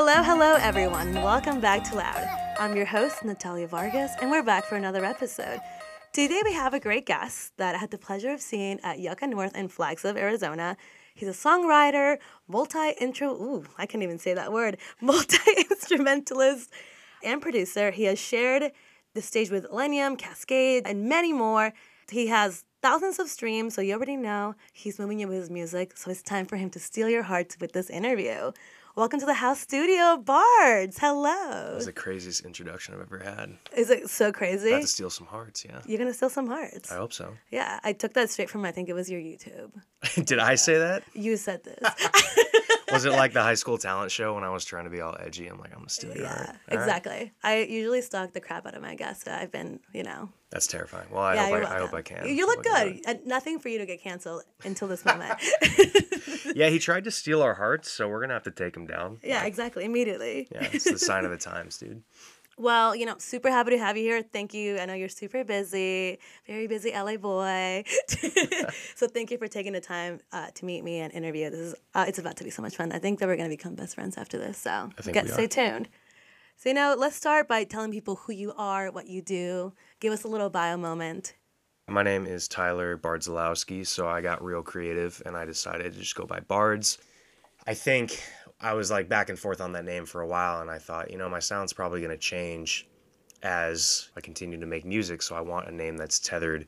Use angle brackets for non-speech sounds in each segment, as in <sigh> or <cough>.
Hello, hello, everyone. Welcome back to Loud. I'm your host, Natalia Vargas, and we're back for another episode. Today, we have a great guest that I had the pleasure of seeing at Yucca North in Flagstaff, Arizona. He's a songwriter, multi intro, ooh, I can't even say that word, <laughs> multi instrumentalist, and producer. He has shared the stage with Illenium, Kaskade, and many more. He has thousands of streams, so you already know he's moving you with his music. So it's time for him to steal your hearts with this interview. Welcome to the house studio, Bards. Hello. That was the craziest introduction I've ever had. Is it so I crazy? had to steal some hearts, yeah. You're gonna steal some hearts. I hope so. Yeah, I took that straight from I think it was your YouTube. <laughs> Did I say that? You said this. <laughs> Was it like the high school talent show when I was trying to be all edgy? I'm like, I'm gonna steal yeah. All right. exactly. I usually stalk the crap out of my guests. So I've been, you know. That's terrifying. Well, I, yeah, hope I, I hope I can. You look Hope I can good. And uh, nothing for you to get canceled until this moment. <laughs> <laughs> Yeah, he tried to steal our hearts, so we're gonna have to take him down. yeah, exactly. Immediately. Yeah, it's the sign of the <laughs> times, dude. Well, you know, super happy to have you here. Thank you. I know you're super busy, very busy LA boy. <laughs> <laughs> so thank you for taking the time uh, to meet me and interview. This is uh, it's about to be so much fun. I think that we're going to become best friends after this. So get stay tuned. So you know, let's start by telling people who you are, what you do. Give us a little bio moment. My name is Tyler Bardzalowski, so I got real creative and I decided to just go by Bards. I think I was like back and forth on that name for a while and I thought, you know, my sound's probably going to change as I continue to make music, so I want a name that's tethered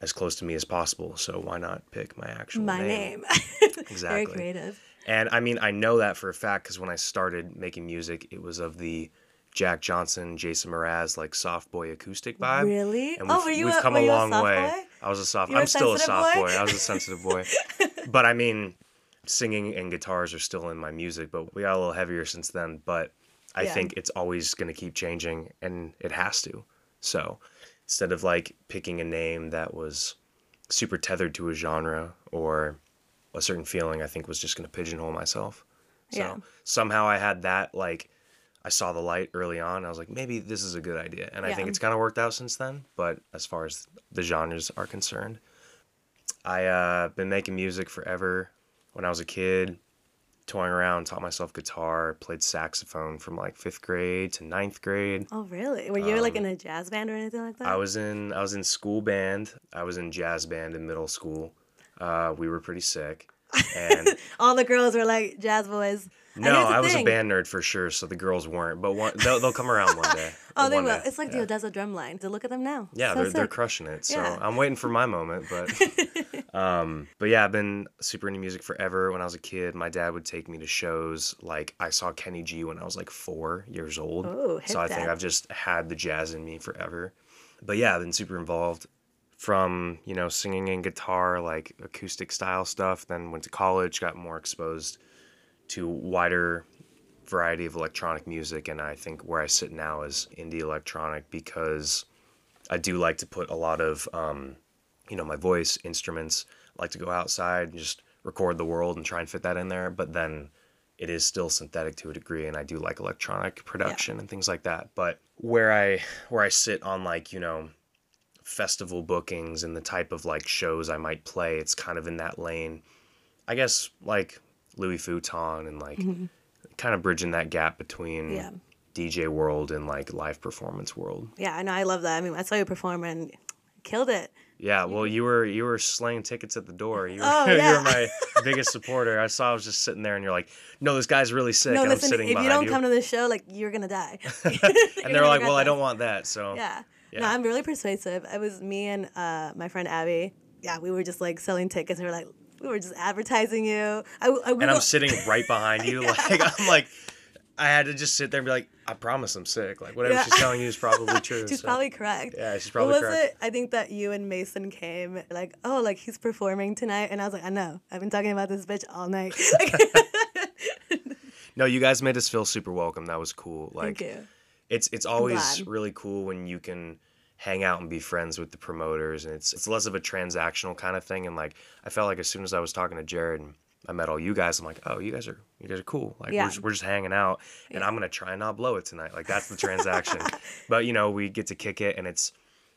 as close to me as possible. So why not pick my actual My name? name. <laughs> very Exactly. creative. And I mean, I know that for a fact because when I started making music, it was of the Jack Johnson, Jason Mraz, like soft boy acoustic vibe. Really? And Oh, we've, were you we've a- come a a long soft way. boy? I was a soft. You were a I'm still a soft boy? boy. I was a sensitive boy. <laughs> but I mean, singing and guitars are still in my music, but we got a little heavier since then. But I Yeah. think it's always going to keep changing, and it has to. So instead of like picking a name that was super tethered to a genre or a certain feeling, I think was just going to pigeonhole myself. So Yeah. somehow I had that like I saw the light early on. I was like, maybe this is a good idea, and I think it's kind of worked out since then. But as far as the genres are concerned, I uh, been making music forever. When I was a kid, toying around, taught myself guitar, played saxophone from like fifth grade to ninth grade. Oh, really? Were you like in a jazz band or anything like that? Um, I was in I was in school band. I was in jazz band in middle school. Uh, we were pretty sick. <laughs> And All the girls were like jazz boys. No, I was a band nerd for sure. So the girls weren't, but one, they'll they'll come around one day. <laughs> Oh, they will. day. It's like yeah. the ODESZA drumline. To look at them now. Yeah, So they're they're crushing it. So Yeah. I'm waiting for my moment, but <laughs> um but yeah, I've been super into music forever. When I was a kid, my dad would take me to shows like I saw Kenny G when I was like 4 years old. Ooh, so I hip think. I've just had the jazz in me forever. But yeah, I've been super involved from, you know, singing and guitar, like acoustic style stuff, then went to college, got more exposed to wider variety of electronic music and I think where I sit now is indie electronic because I do like to put a lot of um, you know my voice instruments I like to go outside and just record the world and try and fit that in there but then it is still synthetic to a degree and I do like electronic production and things like that. But where I where I sit on like you know festival bookings and the type of like shows I might play it's kind of in that lane. I guess like Louis Futon and like kind of bridging that gap between Yeah. DJ world and like live performance world. Yeah, I know. I love that. I mean, I saw you perform and killed it. Yeah, well, you were you were slaying tickets at the door. You were, Oh, <laughs> you were my <laughs> biggest supporter. I saw I was just sitting there, and you're like, "No, this guy's really sick." no, listen. I'm sitting If you don't you, come to the show, like you're gonna die. <laughs> and they're like, "Well, I don't want that." So Yeah. No, I'm really persuasive. It was me and uh, my friend Abby. Yeah, we were just like selling tickets. We were like, we were just advertising you. I, I, we and I'm sitting right behind you. <laughs> Like I'm like, I had to just sit there and be like, "I promise I'm sick." Like whatever Yeah. she's telling you is probably <laughs> true. She's so. probably correct. Yeah, she's What probably was correct. it? I think that you and Mason came like, oh, like he's performing tonight, and I was like, I know. I've been talking about this bitch all night. <laughs> No, you guys made us feel super welcome. That was cool. Like Thank you. it's it's always really cool when you can hang out and be friends with the promoters and it's it's less of a transactional kind of thing and like I felt like as soon as I was talking to Jared and I met all you guys I'm like oh you guys are you guys are cool. Like Yeah. we're, just, we're just hanging out and I'm gonna try and not blow it tonight. Like that's the <laughs> transaction. But you know we get to kick it and it's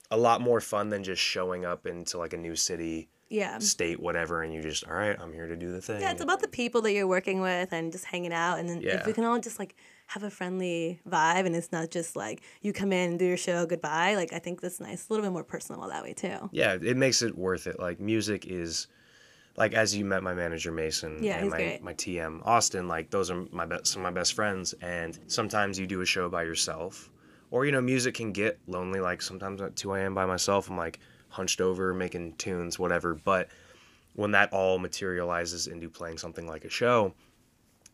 a lot more fun than just showing up into like a new city Yeah. state, whatever, and you just all right. I'm here to do the thing. Yeah, it's about the people that you're working with and just hanging out. And then if we can all just like have a friendly vibe and it's not just like you come in, do your show, goodbye. Like I think that's nice. A little bit more personal that way too. yeah, it makes it worth it. Like music is, like as you met my manager Mason Yeah, and my great. my TM Austin, like those are my best some of my best friends. And sometimes you do a show by yourself, or you know, music can get lonely. Like sometimes at two a.m. by myself, I'm like hunched over making tunes, whatever. But when that all materializes into playing something like a show,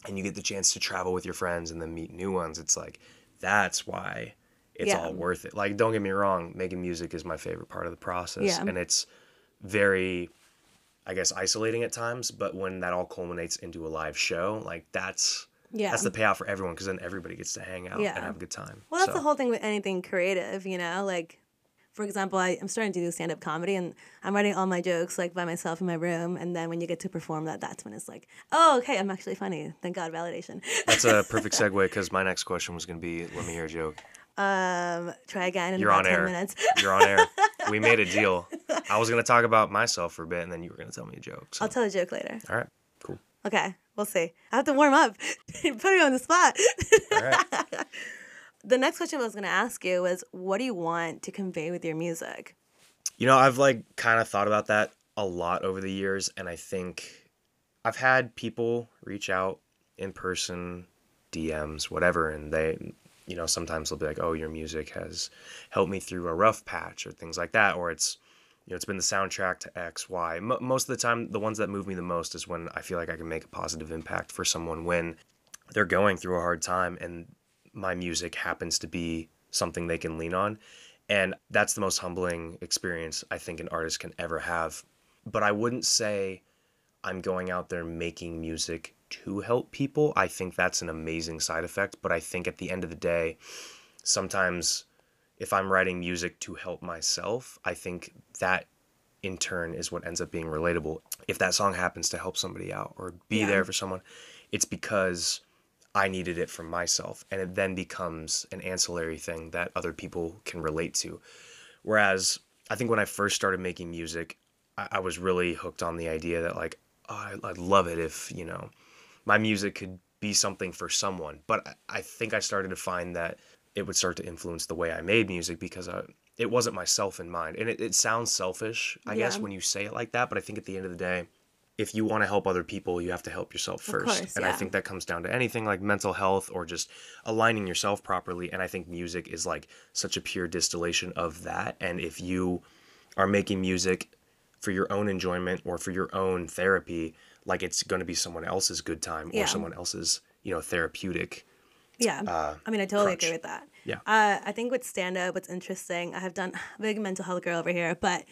and you get the chance to travel with your friends and then meet new ones, it's like that's why it's Yeah. all worth it. Like, don't get me wrong, making music is my favorite part of the process, Yeah. and it's very, I guess, isolating at times. But when that all culminates into a live show, like that's Yeah. that's the payoff for everyone because then everybody gets to hang out Yeah. and have a good time. Well, that's So, the whole thing with anything creative, you know? Like, for example, I, I'm starting to do stand up comedy and I'm writing all my jokes like by myself in my room. And then when you get to perform that, that's when it's like, oh, okay, I'm actually funny. Thank God, validation. That's a perfect <laughs> segue because my next question was going to be, "Let me hear a joke." um, try again in You're about on 10 air. minutes. You're on air. We made a deal. <laughs> I was going to talk about myself for a bit, and then you were going to tell me a joke. So. I'll tell a joke later. All right, cool. Okay, we'll see. I have to warm up. <laughs> Put you on the spot. All right. The next question I was going to ask you was, what do you want to convey with your music? You know, I've like kind of thought about that a lot over the years, and I think I've had people reach out in person, DMs, whatever, and they, you know, sometimes they'll be like, "Oh, your music has helped me through a rough patch," or things like that, or it's, you know, it's been the soundtrack to X, Y. M- most of the time, the ones that move me the most is when I feel like I can make a positive impact for someone when they're going through a hard time, and my music happens to be something they can lean on. And that's the most humbling experience I think an artist can ever have. But I wouldn't say I'm going out there making music to help people. I think that's an amazing side effect. But I think at the end of the day, sometimes if I'm writing music to help myself, I think that in turn is what ends up being relatable. If that song happens to help somebody out or be Yeah. there for someone, it's because I needed it for myself. And it then becomes an ancillary thing that other people can relate to. Whereas I think when I first started making music, I, I was really hooked on the idea that, like, oh, I, I'd love it if, you know, my music could be something for someone. But I, I think I started to find that it would start to influence the way I made music because I, it wasn't myself in mind. And it, it sounds selfish, I guess, when you say it like that. But I think at the end of the day, if you want to help other people, you have to help yourself first. course, and I think that comes down to anything like mental health or just aligning yourself properly. And I think music is like such a pure distillation of that. And if you are making music for your own enjoyment or for your own therapy, like it's going to be someone else's good time Yeah. or someone else's, you know, therapeutic. Yeah. I mean, I totally crutch. agree with that. Yeah. Uh, I think with stand up, what's interesting, I have done <sighs> big mental health girl over here, but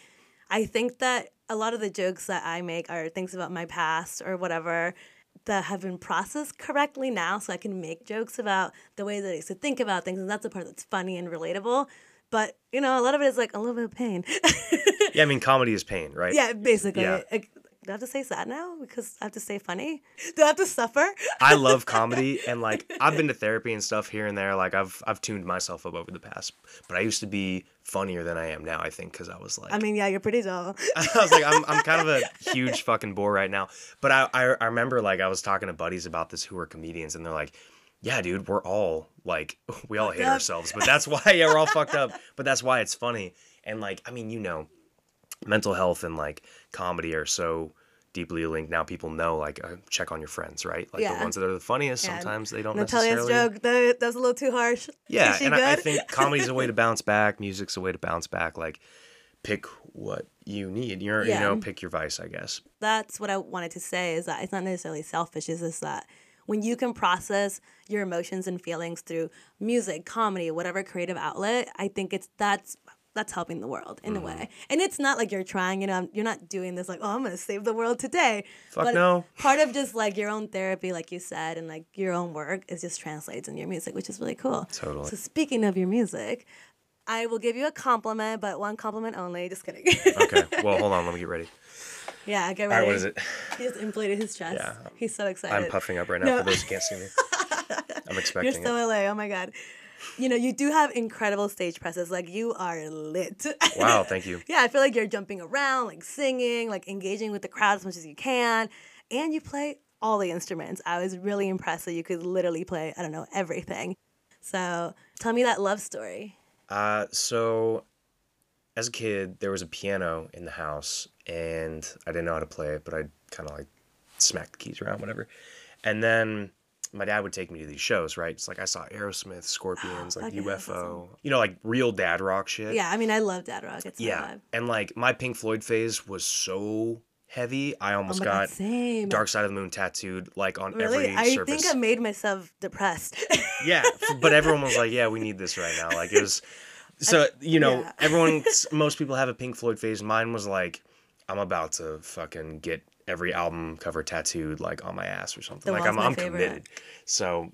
I think that a lot of the jokes that I make are things about my past or whatever that have been processed correctly now so I can make jokes about the way that I used to think about things. And that's the part that's funny and relatable. But, you know, a lot of it is like a little bit of pain. <laughs> Yeah, I mean, comedy is pain, right? yeah, basically. Yeah. Do I have to say sad now because I have to stay funny? <laughs> Do I have to suffer? <laughs> I love comedy and like I've been to therapy and stuff here and there. Like I've I've tuned myself up over the past, but I used to be funnier than I am now. I think because I was like I mean, yeah, you're pretty dull. <laughs> I was like I'm I'm kind of a huge fucking bore right now. But I, I I remember like I was talking to buddies about this who are comedians and they're like, yeah, dude, we're all like we all hate up. ourselves, but that's why yeah we're all fucked up. But that's why it's funny and like I mean you know, mental health and like comedy are so deeply linked now people know like uh, check on your friends right like Yeah. the ones that are the funniest Yeah. sometimes they don't Natalia's necessarily joke, that, that was a little too harsh. <laughs> yeah, and I, I think comedy's a way to <laughs> bounce back. Music's a way to bounce back. Like, pick what you need. You're, you know, pick your vice, I guess. that's what I wanted to say is that it's not necessarily selfish. It's just that when you can process your emotions and feelings through music, comedy, whatever creative outlet, I think it's that's that's helping the world in Mm-hmm. a way. And it's not like you're trying, you know, you're not doing this like, oh, I'm gonna save the world today. Fuck but no. <laughs> Part of just like your own therapy, like you said, and like your own work is just translates in your music, which is really cool. Totally. So speaking of your music, I will give you a compliment, but one compliment only. Just kidding. <laughs> Okay. Well, hold on. Let me get ready. yeah, get ready. right. What is it? He just inflated his chest. Yeah. He's so excited. I'm puffing up right now No. for those who can't see me. <laughs> I'm expecting You're so it. LA. Oh my god. You know, you do have incredible stage presence. Like you are lit. Wow, <laughs> thank you. yeah, I feel like you're jumping around, like singing, like engaging with the crowd as much as you can, and you play all the instruments. I was really impressed that you could literally play, I don't know, everything. So tell me that love story. Uh, so as a kid, there was a piano in the house, and I didn't know how to play it, but I kind of like smacked the keys around, whatever. And then my dad would take me to these shows, right? It's like I saw Aerosmith, Scorpions, like <gasps> Okay, UFO, you know, like real dad rock shit. Yeah, I mean, I love Dad Rock. It's Yeah. And like my Pink Floyd phase was so heavy, I Oh almost my got God. Dark Side of the Moon tattooed like on Really? every I surface. I think I made myself depressed. <laughs> Yeah, but everyone was like, "Yeah, we need this right now." Like it was, <laughs> so you know, yeah. everyone, <laughs> most people have a Pink Floyd phase. Mine was like, I'm about to fucking get every album cover tattooed like on my ass or something. The like I'm, I'm favorite. committed. So,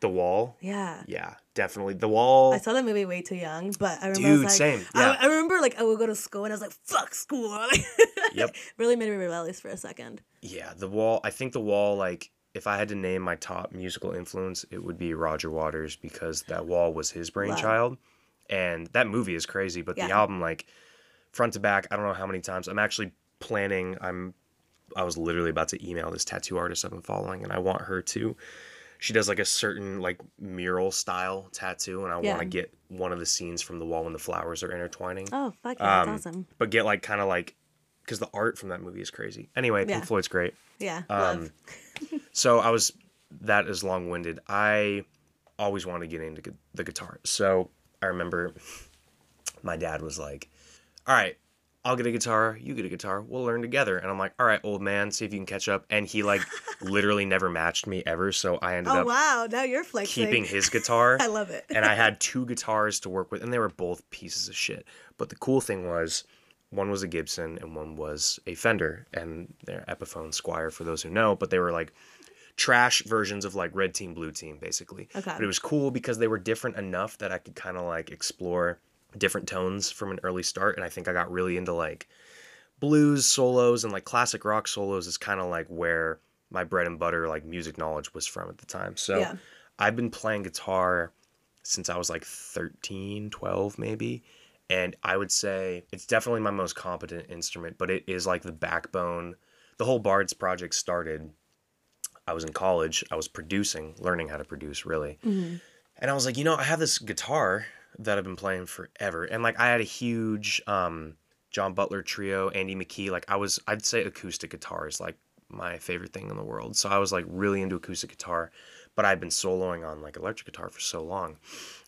the wall, yeah. yeah, definitely the wall. I saw that movie way too young, but I remember I Dude, was like, same, I, yeah. I remember like I would go to school and I was like, "Fuck school!" <laughs> Yep. <laughs> really made me rebellious for a second. Yeah, the wall. I think the wall. Like, if I had to name my top musical influence, it would be Roger Waters because that wall was his brainchild, and that movie is crazy. But the album, like, front to back, I don't know how many times. I'm actually planning. I'm. I was literally about to email this tattoo artist I've been following, and I want her to. She does like a certain like mural style tattoo, and I Yeah. want to get one of the scenes from the wall when the flowers are intertwining. Oh fuck yeah, Um, that's awesome. But get like kind of like, because the art from that movie is crazy. Anyway, Yeah. Pink Floyd's great. Yeah, um, love. <laughs> So I was that is long winded. I always wanted to get into the guitar. So I remember my dad was like, "All right, I'll get a guitar. You get a guitar. We'll learn together." And I'm like, "All right, old man, see if you can catch up." And he like <laughs> literally never matched me ever. So I ended Oh up wow, now you're flexing. keeping his guitar. <laughs> I love it. and I had <laughs> two guitars to work with, and they were both pieces of shit. But the cool thing was, one was a Gibson and one was a Fender, and they're Epiphone Squier for those who know. But they were like trash versions of like Red Team, Blue Team, basically. Okay. But it was cool because they were different enough that I could kind of like explore different tones from an early start, and I think I got really into like blues solos and like classic rock solos is kind of like where my bread and butter like music knowledge was from at the time. So Yeah. I've been playing guitar since I was like 13, 12 maybe. And I would say it's definitely my most competent instrument, but it is like the backbone. The whole Bards project started. I was in college. I was producing, learning how to produce really. Mm-hmm. And I was like, you know, I have this guitar that I've been playing forever. And like I had a huge um John Butler trio, Andy McKee. Like I was I'd say acoustic guitar is like my favorite thing in the world. So I was like really into acoustic guitar, but I've been soloing on like electric guitar for so long.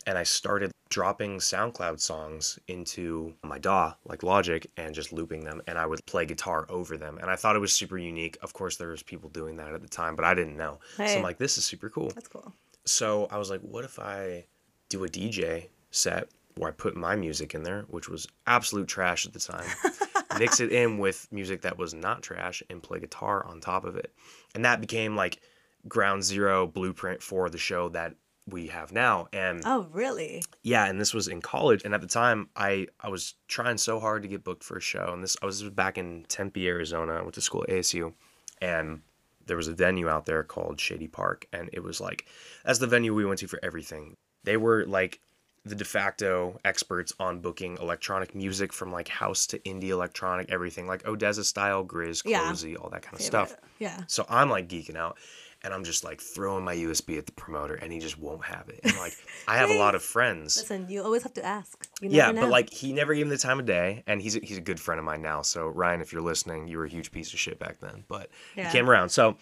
And I started dropping SoundCloud songs into my DAW, like Logic, and just looping them. And I would play guitar over them. And I thought it was super unique. Of course, there was people doing that at the time, but I didn't know. Hey. So I'm like, this is super cool That's cool. so I was like, what if I do a DJ set where I put my music in there, which was absolute trash at the time, <laughs> mix it in with music that was not trash, and play guitar on top of it. And that became like ground zero blueprint for the show that we have now. And Oh really? yeah, and this was in college, and at the time, I I was trying so hard to get booked for a show, and this I was back in Tempe, Arizona. I went to school at ASU, and there was a venue out there called Shady Park, and it was like that's the venue we went to for everything. They were like the de facto experts on booking electronic music from like house to indie electronic, everything like ODESZA style, GRiZ, Yeah. All that kind of stuff. Yeah. So I'm like geeking out and I'm just like throwing my USB at the promoter and he just won't have it. And like I have a lot of friends. <laughs> Listen, you always have to ask. You Yeah, never but like he never gave me the time of day and he's a, he's a good friend of mine now. So Ryan, if you're listening, you were a huge piece of shit back then, but Yeah. he came around. So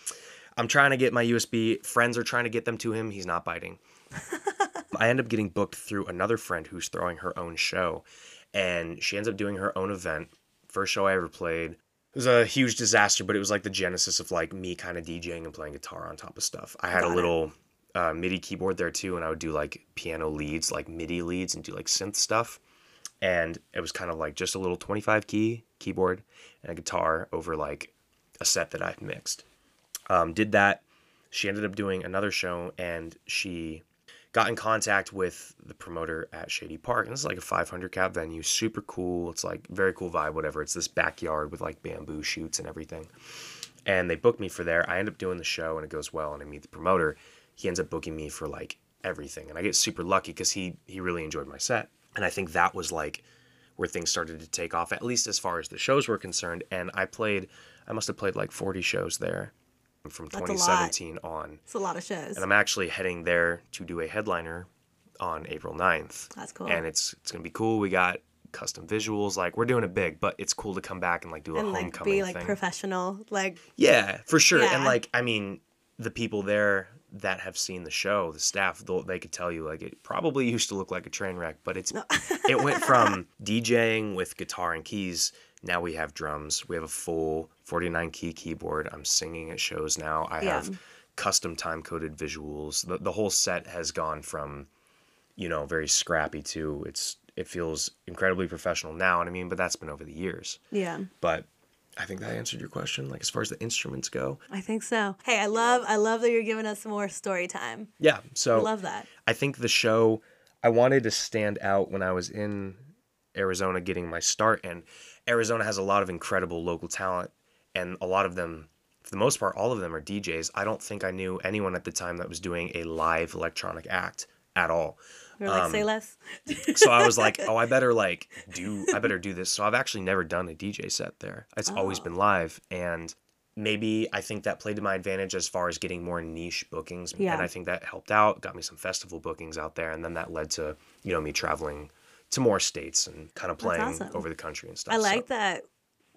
I'm trying to get my USB. Friends are trying to get them to him. He's not biting. <laughs> I end up getting booked through another friend who's throwing her own show, and she ends up doing her own event. First show I ever played. It was a huge disaster, but it was like the genesis of like me kind of DJing and playing guitar on top of stuff. I had Got a little uh, MIDI keyboard there too, and I would do like piano leads, like MIDI leads, and do like synth stuff. And it was kind of like just a little 25 key keyboard and a guitar over like a set that I've mixed um, did that. She ended up doing another show and she got in contact with the promoter at Shady Park. And is like a 500 cap venue, super cool. It's like very cool vibe, whatever. It's this backyard with like bamboo shoots and everything. And they booked me for there. I end up doing the show and it goes well and I meet the promoter. He ends up booking me for like everything. And I get super lucky because he he really enjoyed my set. And I think that was like where things started to take off, at least as far as the shows were concerned. And I played, I must have played like 40 shows there from That's 2017 on. It's a lot of shows. And I'm actually heading there to do a headliner on April 9th. That's cool. And it's it's gonna be cool. We got custom visuals, like we're doing it big, but it's cool to come back and like do a and like homecoming be like thing. professional. Like Yeah, for sure. And like, I mean, the people there that have seen the show, the staff, they could tell you like it probably used to look like a train wreck, but it's it went from <laughs> DJing with guitar and keys. Now we have drums. We have a full 49 key keyboard. I'm singing at shows now. I Yeah. have custom time coded visuals. The, the whole set has gone from, you know, very scrappy to it's it feels incredibly professional now. And I mean, but that's been over the years. yeah. But I think that answered your question. Like as far as the instruments go, I think so. Hey, I love I love that you're giving us more story time. yeah. So I love that. I think the show I wanted to stand out when I was in Arizona getting my start and Arizona has a lot of incredible local talent and a lot of them for the most part all of them are DJs. I don't think I knew anyone at the time that was doing a live electronic act at all. You're like Um, say less. <laughs> So I was like, <laughs> "Oh, I better like do I better do this." So I've actually never done a DJ set there. It's always Oh. been live and maybe I think that played to my advantage as far as getting more niche bookings Yeah. and I think that helped out, got me some festival bookings out there and then that led to, you know, me traveling to more states and kind of playing awesome. over the country and stuff. I So, like that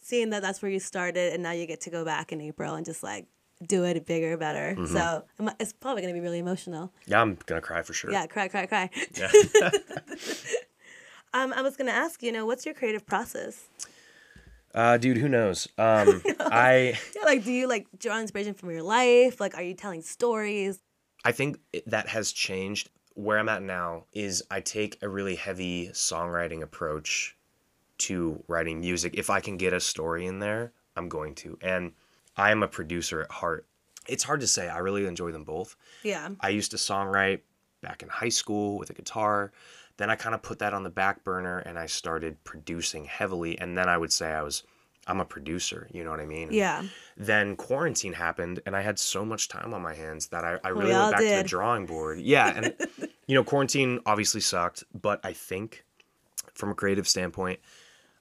seeing that that's where you started and now you get to go back in April and just like do it bigger, better. Mm-hmm. So it's probably gonna be really emotional. Yeah, I'm going to cry for sure. Yeah, cry, cry, cry. Yeah. <laughs> Um, I was gonna ask, you know, what's your creative process? Uh, dude, who knows? Um, <laughs> I Yeah, like, do you like draw inspiration from your life? Like, are you telling stories? I think that has changed. Where I'm at now is I take a really heavy songwriting approach to writing music. If I can get a story in there, I'm going to. And I am a producer at heart. It's hard to say. I really enjoy them both. Yeah. I used to songwrite back in high school with a guitar. Then I kind of put that on the back burner and I started producing heavily. And then I would say I was, I'm a producer. You know what I mean? Yeah. then quarantine happened and I had so much time on my hands that I, I really all went back to the drawing board. Yeah. And, <laughs> you know, quarantine obviously sucked, but I think from a creative standpoint,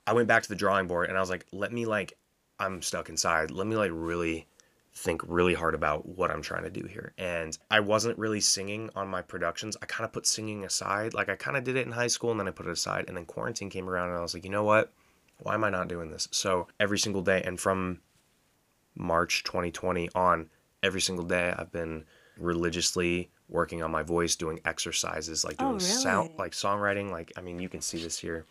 I went back to the drawing board and I was like, let me, like, I'm stuck inside. Let me, like, really think really hard about what I'm trying to do here. And I wasn't really singing on my productions. I kind of put singing aside. Like, I kind of did it in high school and then I put it aside. And then quarantine came around and I was like, you know what? Why am I not doing this? So every single day, and from March 2020 on, every single day I've been religiously working on my voice, doing exercises, like Oh, doing sound, like songwriting. Like, I mean, you can see this here.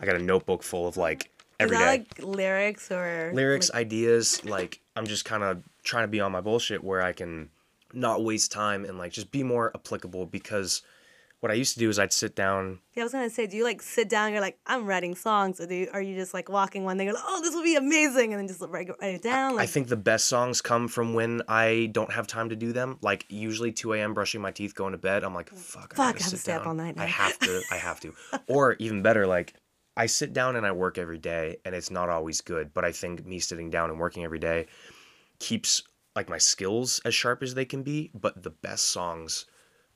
I got a notebook full of like Is that day like lyrics or lyrics, like- ideas. Like, I'm just kind of trying to be on my bullshit where I can not waste time and like just be more applicable because what I used to do is I'd sit down yeah, I was gonna say, do you like sit down? You're like, I'm writing songs, or do you, are you just like walking one day? You're like, oh, this will be amazing, and then just write, write it down. Like, I think the best songs come from when I don't have time to do them. Like usually 2 a.m. brushing my teeth, going to bed. I'm like, fuck, I Fuck, I gotta have to sit stay up down. all night I have to. I have to. <laughs> or even better, like I sit down and I work every day, and it's not always good. But I think me sitting down and working every day keeps like my skills as sharp as they can be. But the best songs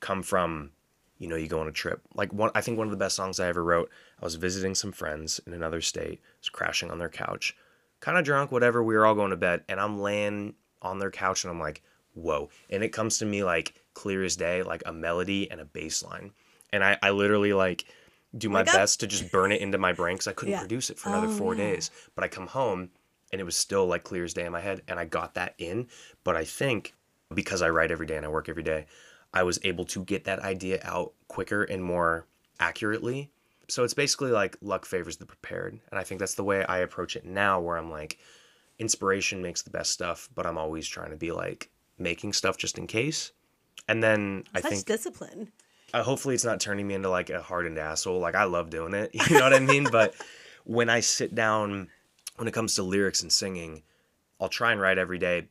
come from you know, you go on a trip. Like one, I think one of the best songs I ever wrote. I was visiting some friends in another state. Was crashing on their couch, kind of drunk, whatever. We were all going to bed, and I'm laying on their couch, and I'm like, whoa! And it comes to me like clear as day, like a melody and a bass line, and I, I literally like do my Wake up. best to just burn it into my brain because I couldn't Yeah. produce it for another Oh, four yeah. days. But I come home, and it was still like clear as day in my head, and I got that in. But I think because I write every day and I work every day, I was able to get that idea out quicker and more accurately. So it's basically like luck favors the prepared. And I think that's the way I approach it now, where I'm like, inspiration makes the best stuff, but I'm always trying to be like making stuff just in case. And then I think discipline. uh, hopefully it's not turning me into like a hardened asshole. Like I love doing it, <laughs> you know what I mean? But when I sit down, when it comes to lyrics and singing, I'll try and write every day.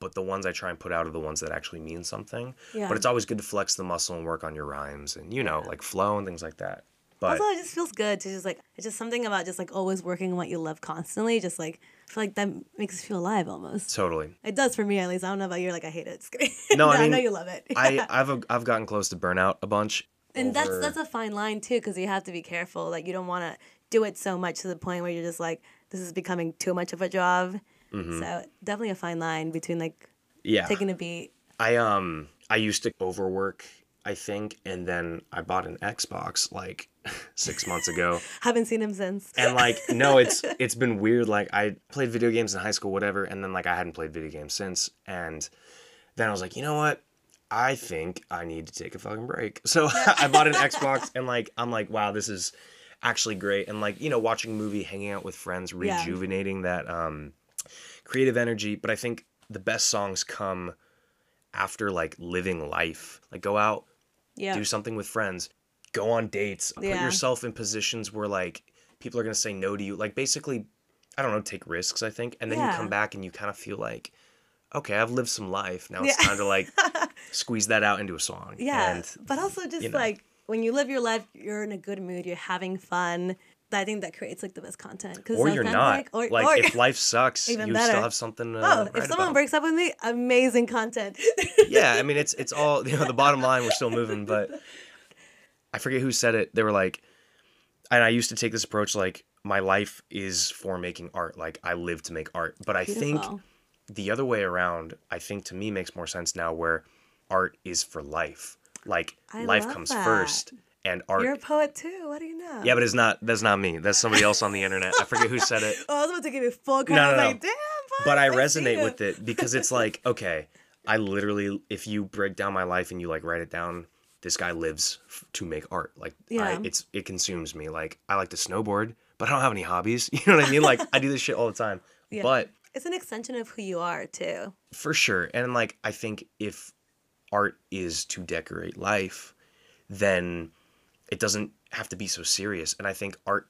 But the ones I try and put out are the ones that actually mean something. Yeah. But it's always good to flex the muscle and work on your rhymes and you know like flow and things like that. But Also, it just feels good to just like it's just something about just like always working on what you love constantly. Just like I feel like that makes us feel alive almost. totally. It does for me at least. I don't know about you. Like I hate it. It's <laughs> great. No, I I know you love it. I <laughs> I've I've gotten close to burnout a bunch. and that's that's a fine line too because you have to be careful. Like you don't want to do it so much to the point where you're just like this is becoming too much of a job. Mm-hmm. So definitely a fine line between like yeah. taking a beat. I um I used to overwork, I think, and then I bought an Xbox like <laughs> six months ago. <laughs> Haven't seen him since. And like no, it's <laughs> it's been weird. Like I played video games in high school, whatever, and then like I hadn't played video games since. And then I was like, you know what? I think I need to take a fucking break. So I bought an Xbox and like I'm like, wow, this is actually great. And like, you know, watching a movie, hanging out with friends, Yeah. rejuvenating that um creative energy. But I think the best songs come after like living life. Like go out, yeah. do something with friends, go on dates, put Yeah. yourself in positions where like people are gonna say no to you. Like basically, I don't know, take risks. I think, and then you come back and you kind of feel like, okay, I've lived some life. Now it's Yeah. time to like <laughs> squeeze that out into a song. Yeah, and but also just you know. like when you live your life, you're in a good mood, you're having fun. I think that creates like the best content. 'cause or you're not. Or, like or, if life sucks, <laughs> you Even still better. have something. To oh, if someone about. breaks up with me, amazing content. <laughs> yeah, I mean it's it's all you know. The bottom line, we're still moving, but I forget who said it. They were like, and I used to take this approach like my life is for making art. Like I live to make art, but I think the other way around, I think to me makes more sense now, where art is for life. Like I life comes that. first, and art. You're a poet too. What do you know? yeah, but it's not. That's not me. That's somebody else on the internet. I forget who said it. <laughs> Oh, I was about to give you full credit. No, no, no. like, damn. but I poet, resonate with it because it's like, <laughs> okay, I literally, if you break down my life and you like write it down, this guy lives f- to make art. Like, I, Yeah. it's it consumes me. Like, I like to snowboard, but I don't have any hobbies. <laughs> You know what I mean? Like, I do this shit all the time. Yeah. But It's an extension of who you are too. for sure, and like, I think if art is to decorate life, then it doesn't have to be so serious. And I think art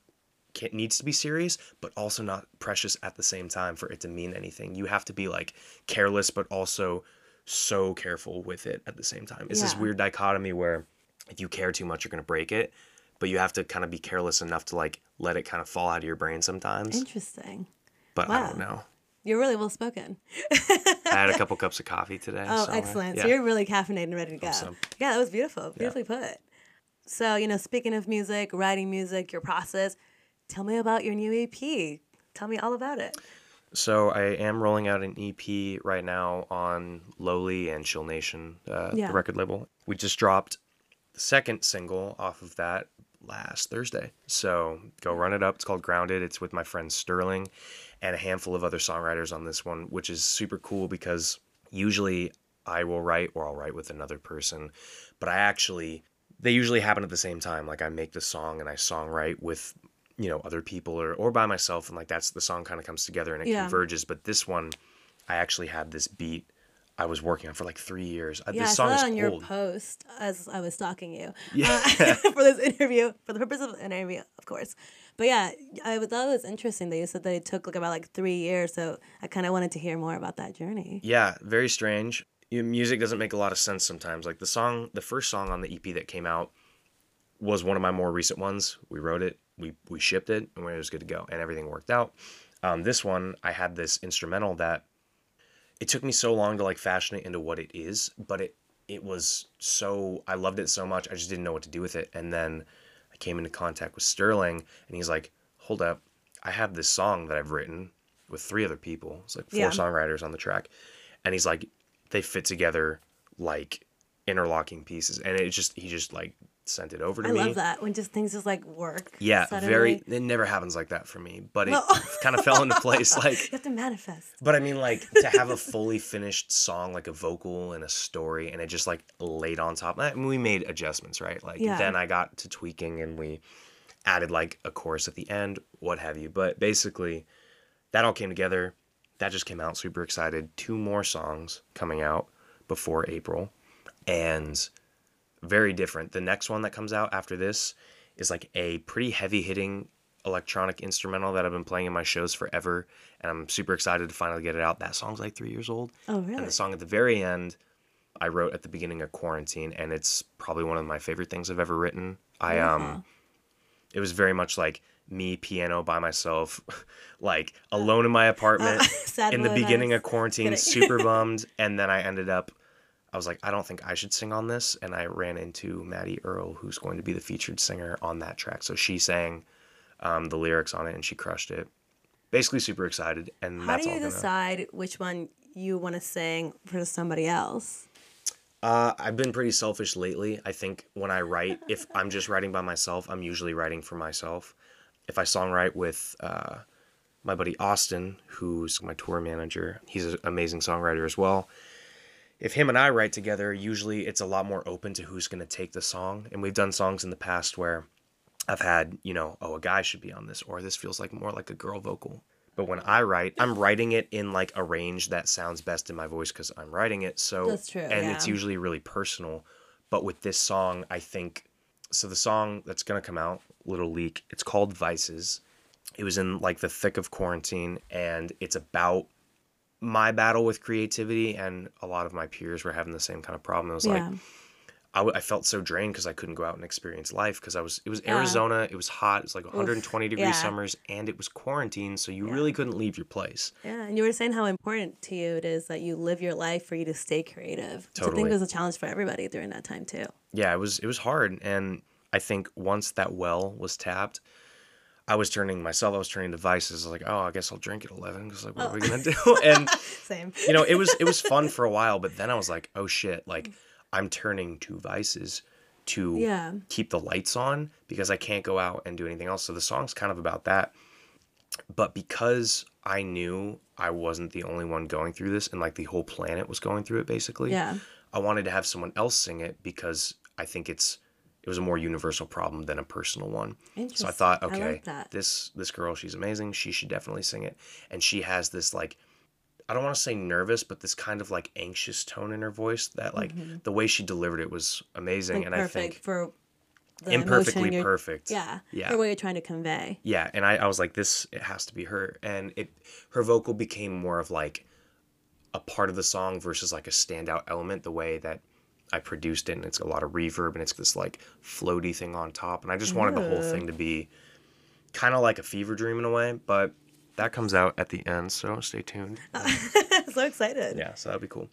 can, needs to be serious, but also not precious at the same time for it to mean anything. You have to be like careless, but also so careful with it at the same time. It's this weird dichotomy where if you care too much, you're going to break it, but you have to kind of be careless enough to like let it kind of fall out of your brain sometimes. Interesting. But I don't know. You're really well spoken. I had a <laughs> couple cups of coffee today. Oh, so, excellent. yeah. So you're really caffeinated and ready to go. so. Yeah, that was beautiful. Beautifully put. So, you know, speaking of music, writing music, your process, tell me about your new EP. Tell me all about it. So I am rolling out an EP right now on Lowly and Chill Nation, uh, Yeah. the record label. We just dropped the second single off of that last Thursday. So go run it up. It's called Grounded. It's with my friend Sterling and a handful of other songwriters on this one, which is super cool because usually I will write or I'll write with another person, but I actually they usually happen at the same time. Like I make the song and I songwrite with you know other people or or by myself, and like that's the song kind of comes together and it Yeah. converges. But this one, I actually had this beat I was working on for like three years. Uh, Yeah, this I song saw is that on your old. post as I was stalking you. Yeah. Uh, <laughs> for this interview, for the purpose of an interview, of course. But yeah, I thought it was interesting that you said that it took like about like three years. So I kind of wanted to hear more about that journey. Yeah, very strange. Music doesn't make a lot of sense sometimes. Like the song, the first song on the EP that came out was one of my more recent ones. We wrote it, we we shipped it, and it was good to go, and everything worked out. Um, this one, I had this instrumental that it took me so long to like fashion it into what it is, but it it was so I loved it so much, I just didn't know what to do with it. And then I came into contact with Sterling, and he's like, "Hold up, I have this song that I've written with three other people. It's like four Yeah. songwriters on the track." And he's like, "They fit together like interlocking pieces." And it just he just like sent it over to I me. I love that when just things just like work. Yeah, suddenly. very. It never happens like that for me, but it No. kind of fell into place. <laughs> Like You have to manifest. but I mean, like to have a fully finished song, like a vocal and a story, and it just like laid on top. I mean, we made adjustments, right? Like Yeah. then I got to tweaking, and we added like a chorus at the end, what have you. But basically, that all came together. That just came out. Super excited. Two more songs coming out before April, and very different. The next one that comes out after this is like a pretty heavy hitting electronic instrumental that I've been playing in my shows forever, and I'm super excited to finally get it out. That song's like three years old, Oh, really? and the song at the very end I wrote at the beginning of quarantine, and it's probably one of my favorite things I've ever written. I um, Beautiful. it was very much like me piano by myself, <laughs> like alone in my apartment <laughs> Sad in the beginning of quarantine, super <laughs> bummed. And then I ended up, I was like, I don't think I should sing on this. And I ran into Maddie Earl, who's going to be the featured singer on that track. So she sang um, the lyrics on it and she crushed it. Basically, super excited. And How that's do you all gonna- decide which one you want to sing for somebody else? Uh, I've been pretty selfish lately. I think when I write, if I'm just writing by myself, I'm usually writing for myself. If I songwrite with uh, my buddy Austin, who's my tour manager, he's an amazing songwriter as well. If him and I write together, usually it's a lot more open to who's going to take the song. And we've done songs in the past where I've had, you know, oh, a guy should be on this, or this feels like more like a girl vocal. But when I write, I'm writing it in like a range that sounds best in my voice because I'm writing it. So That's true, and it's usually really personal. But with this song, I think so. The song that's gonna come out, little leak. It's called Vices. It was in like the thick of quarantine, and it's about my battle with creativity. And a lot of my peers were having the same kind of problem. It was like yeah. I, w- I felt so drained because I couldn't go out and experience life because I was it was Yeah. Arizona, it was hot, it was like 120 degree yeah. summers, and it was quarantine, so you really couldn't leave your place. Yeah, and you were saying how important to you it is that you live your life for you to stay creative. Which I Totally. think was a challenge for everybody during that time too. Yeah, it was it was hard, and I think once that well was tapped, I was turning myself, I was turning. I was like, oh, I guess I'll drink at 11 because like, what are we gonna do? Oh. And <laughs> Same. you know, it was it was fun for a while, but then I was like, oh shit, like mm. I'm turning to vices to Yeah. keep the lights on because I can't go out and do anything else. So the song's kind of about that. But because I knew I wasn't the only one going through this and like the whole planet was going through it basically, Yeah. I wanted to have someone else sing it because I think it's it was a more universal problem than a personal one. So I thought, I okay, that. this this girl, she's amazing. She should definitely sing it. And she has this like I don't want to say nervous, but this kind of like anxious tone in her voice that like the way she delivered it was amazing. Mm-hmm. Like and I think for imperfectly perfect. Yeah. Yeah. For what you're trying to convey. Yeah, and I, I was like, this it has to be her, and it her vocal became more of like a part of the song versus like a standout element. The way that I produced it, and it's a lot of reverb, and it's this like floaty thing on top, and I just wanted the whole thing to be kind of like a fever dream in a way. But that comes out at the end, so stay tuned. <laughs> so excited. yeah, so that'd be cool.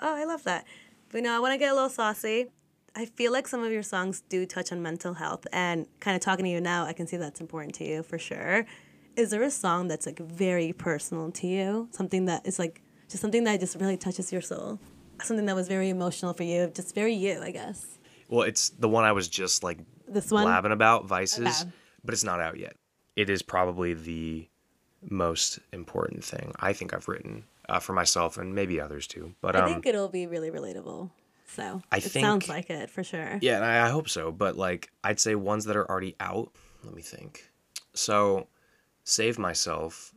Oh, I love that. But you know, I want to get a little saucy. I feel like some of your songs do touch on mental health, and kind of talking to you now, I can see that's important to you for sure. Is there a song that's like very personal to you? Something that is like just something that just really touches your soul? Something that was very emotional for you, just very you, I guess. Well, it's the one I was just like This one? blabbing about Vices, but it's not out yet. It is probably the most important thing I think I've written uh, for myself and maybe others too. But I um, think it'll be really relatable. So I it sounds like it for sure. yeah, and I, I hope so. But like, I'd say ones that are already out. Let me think. So, Save Myself.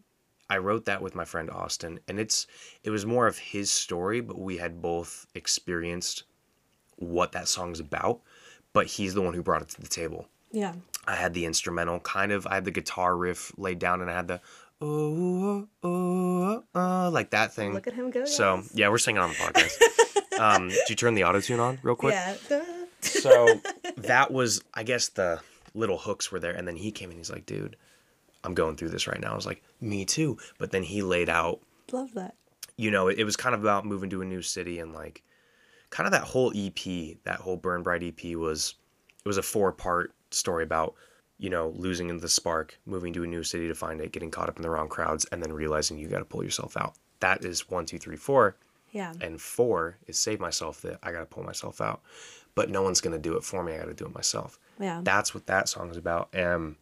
I wrote that with my friend Austin, and it's it was more of his story, but we had both experienced what that song's about. But he's the one who brought it to the table. Yeah. I had the instrumental kind of. I had the guitar riff laid down, and I had the oh oh oh like that thing. Look at him go. So yes. yeah, we're singing on the podcast. <laughs> um, did you turn the auto tune on real quick? Yeah. <laughs> So that was, I guess, the little hooks were there, and then he came in. He's like, "Dude, I'm going through this right now." I was like, "Me too." But then he laid out, Love that. you know, it, it was kind of about moving to a new city and like, kind of that whole EP, that whole Burn Bright EP was, it was a four part story about, you know, losing the spark, moving to a new city to find it, getting caught up in the wrong crowds, and then realizing you got to pull yourself out. That is one, two, three, four Yeah. and four is save myself that I gotta pull myself out. But no one's gonna do it for me. I gotta do it myself. Yeah. That's what that song is about. Um,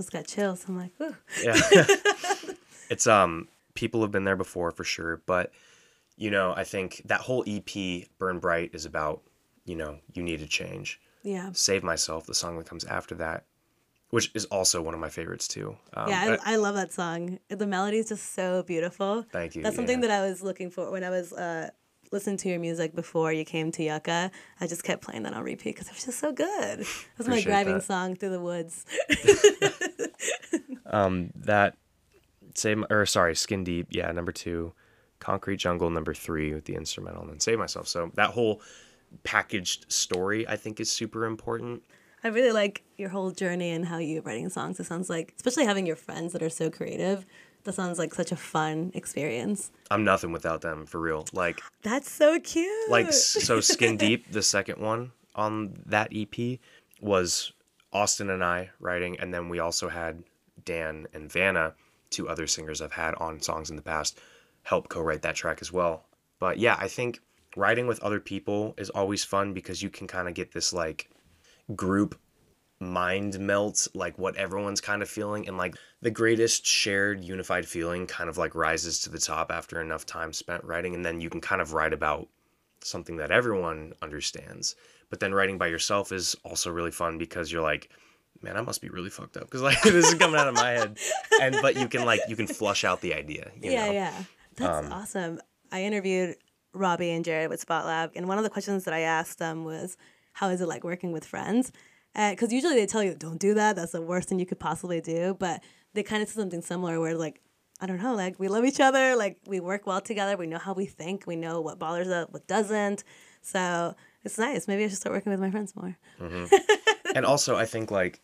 Just got chills. I'm like, ooh. yeah, <laughs> it's um people have been there before for sure. But you know, I think that whole EP, Burn Bright, is about you know you need to change. Yeah. Save myself, the song that comes after that, which is also one of my favorites too. Um, Yeah, I, I love that song. The melody is just so beautiful. Thank you, That's something yeah. that I was looking for when I was uh, listening to your music before you came to Yucca. I just kept playing that on repeat because it was just so good. It was my driving that. song through the woods. <laughs> <laughs> um, that save or sorry, Skin Deep, yeah, number two, Concrete Jungle, number three with the instrumental, and then Save Myself. So that whole packaged story, I think, is super important. I really like your whole journey and how you're writing songs. It sounds like, especially having your friends that are so creative, that sounds like such a fun experience. I'm nothing without them for real. Like That's so cute. like so <laughs> Skin Deep, the second one on that EP was Austin and I writing and then we also had Dan and Vanna, two other singers I've had on songs in the past, help co-write that track as well. But yeah, I think writing with other people is always fun because you can kind of get this like group mind melt like what everyone's kind of feeling and like the greatest shared unified feeling kind of like rises to the top after enough time spent writing and then you can kind of write about something that everyone understands but then writing by yourself is also really fun because you're like man i must be really fucked up because like <laughs> this is coming out of my head and but you can like you can flush out the idea you yeah, know? yeah. That's Um, awesome. I interviewed Robbie and Jared with Spot Lab, and one of the questions that I asked them was, "How is it like working with friends?" Because usually they tell you, "Don't do that. That's the worst thing you could possibly do." But they kind of said something similar, where like, I don't know, like we love each other, like we work well together, we know how we think, we know what bothers us, what doesn't. So it's nice. Maybe I should start working with my friends more. Mm-hmm. <laughs> and also i think like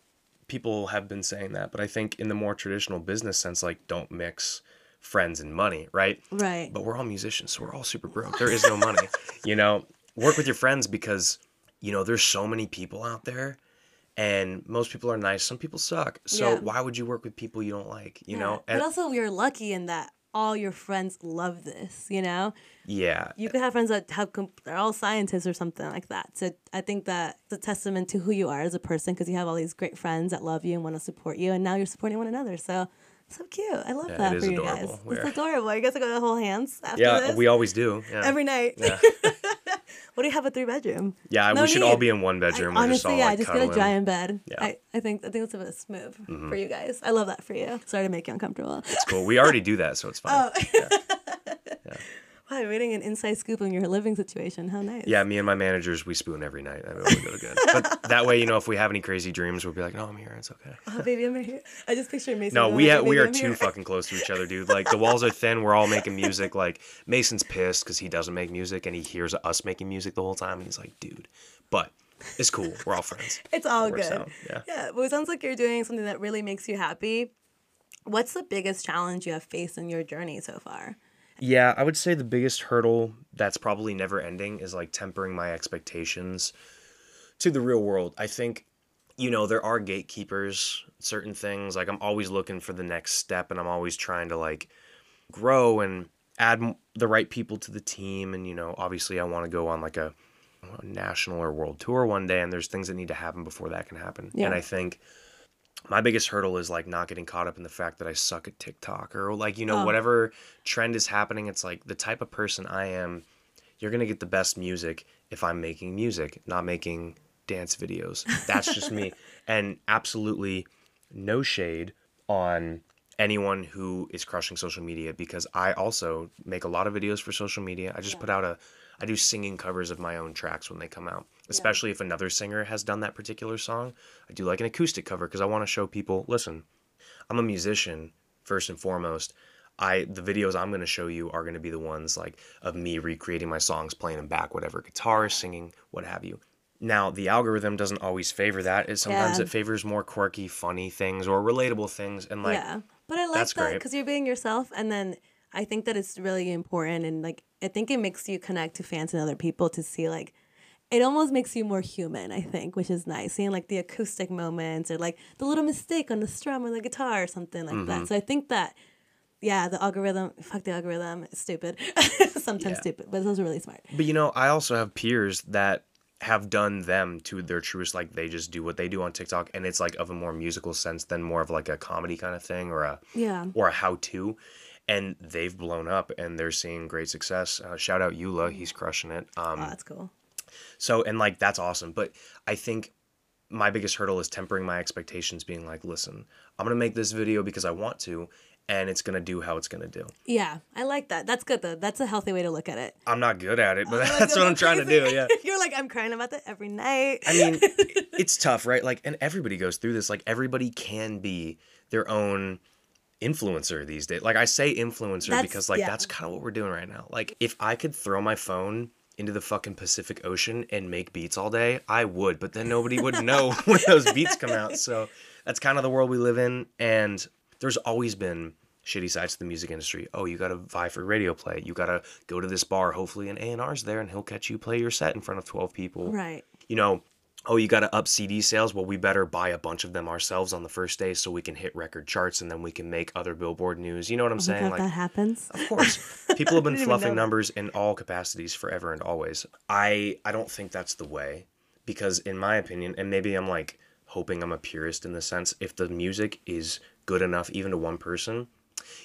people have been saying that but i think in the more traditional business sense like don't mix friends and money right Right. but we're all musicians so we're all super broke there is no money you know work with your friends because you know there's so many people out there and most people are nice some people suck so Yeah. why would you work with people you don't like you Yeah. know but also you're lucky in that all your friends love this. You know. yeah you could have friends that have com- they're all scientists or something like that. So I think that it's a testament to who you are as a person because you have all these great friends that love you and want to support you, and now you're supporting one another. So so cute. I love Yeah, that for you adorable. guys. We're- It's adorable. You guys are gonna hold hands after yeah this we always do yeah every night. yeah, <laughs> what do you have a three bedroom? yeah No we should all be in one bedroom We're just honestly, all, yeah, like, just get a giant bed. Yeah. Mm-hmm. I, I think I think that's a bit smooth for you guys. I love that for you. Sorry to make you uncomfortable. it's cool we already do that so it's fine Oh. yeah. <laughs> Wow, you're reading an inside scoop on your living situation. How nice. Yeah, me and my managers, we spoon every night. I mean, we go to good. But that way, you know, if we have any crazy dreams, we'll be like, "No, I'm here. It's okay." Oh, baby, I'm here. I just picture Mason. No, we like, ha- we are I'm too here." fucking close to each other, dude. Like the walls are thin. We're all making music. Like Mason's pissed because he doesn't make music and he hears us making music the whole time, and he's like, "Dude," but it's cool. We're all friends. <laughs> It's all works good. out, yeah. Yeah. Well, it sounds like you're doing something that really makes you happy. What's the biggest challenge you have faced in your journey so far? Yeah, I would say the biggest hurdle that's probably never ending is like tempering my expectations to the real world. I think, you know, there are gatekeepers, certain things. Like I'm always looking for the next step and I'm always trying to like grow and add the right people to the team. And, you know, obviously I want to go on like a, a national or world tour one day and there's things that need to happen before that can happen. Yeah. And I think my biggest hurdle is like not getting caught up in the fact that I suck at TikTok or like, you know, Oh. whatever trend is happening. It's like the type of person I am, you're going to get the best music if I'm making music, not making dance videos. That's just me. <laughs> And absolutely no shade on anyone who is crushing social media because I also make a lot of videos for social media. I just put out a I do singing covers of my own tracks when they come out. Especially if another singer has done that particular song. I do like an acoustic cover because I want to show people, listen, I'm a musician first and foremost. I the videos I'm going to show you are going to be the ones like of me recreating my songs, playing them back, whatever guitar, singing, what have you. Now the algorithm doesn't always favor that. It sometimes Yeah. it favors more quirky, funny things or relatable things, and like yeah. But I like that because you're being yourself. And then I think that it's really important. And like, I think it makes you connect to fans and other people to see like, it almost makes you more human, I think, which is nice. Seeing like the acoustic moments or like the little mistake on the strum or the guitar or something like Mm-hmm. that. So I think that, yeah, the algorithm, fuck the algorithm, it's stupid. <laughs> Sometimes Yeah. stupid, but those are really smart. But you know, I also have peers that have done them to their truest like they just do what they do on TikTok and it's like of a more musical sense than more of like a comedy kind of thing or a Yeah. or a how to and they've blown up and they're seeing great success. Uh, shout out Eula, he's crushing it. Um Oh, that's cool. so and like that's awesome, but I think my biggest hurdle is tempering my expectations being like, listen, I'm going to make this video because I want to and it's going to do how it's going to do. Yeah, I like that. That's good though. That's a healthy way to look at it. I'm not good at it, but Like, that's what I'm trying to do, yeah. <laughs> You're like, I'm crying about that every night. I mean, <laughs> it's tough, right? Like, and everybody goes through this. Like, everybody can be their own influencer these days. Like, I say influencer That's- because, like, yeah. that's kind of what we're doing right now. Like, if I could throw my phone into the fucking Pacific Ocean and make beats all day, I would, but then nobody would know <laughs> when those beats come out. So that's kind of the world we live in. And there's always been shitty sides to the music industry. Oh, you got to vie for radio play. You got to go to this bar. Hopefully, an A&R's there and he'll catch you play your set in front of 12 people. Right. You know, oh, you got to up CD sales. Well, we better buy a bunch of them ourselves on the first day so we can hit record charts and then we can make other Billboard news. You know what I'm Oh saying? God, that happens. Of course. <laughs> People have been didn't even know fluffing numbers in all capacities forever and always. I I don't think that's the way because in my opinion, and maybe I'm like hoping I'm a purist in the sense if the music is good enough even to one person,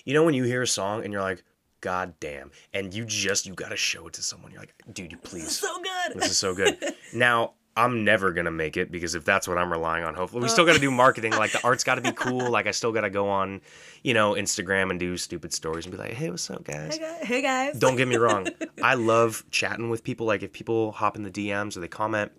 you know when you hear a song and you're like god damn and you just you got to show it to someone. You're like, "Dude, you please. <laughs> So good. This is so good." now, I'm never gonna make it because if that's what I'm relying on, hopefully we still got to do <laughs> marketing. Like the art's got to be cool. Like I still got to go on, you know, Instagram and do stupid stories and be like, "Hey, what's up, guys?" Hey guys. Hey guys. Don't get me wrong. <laughs> I love chatting with people. Like if people hop in the DMs or they comment,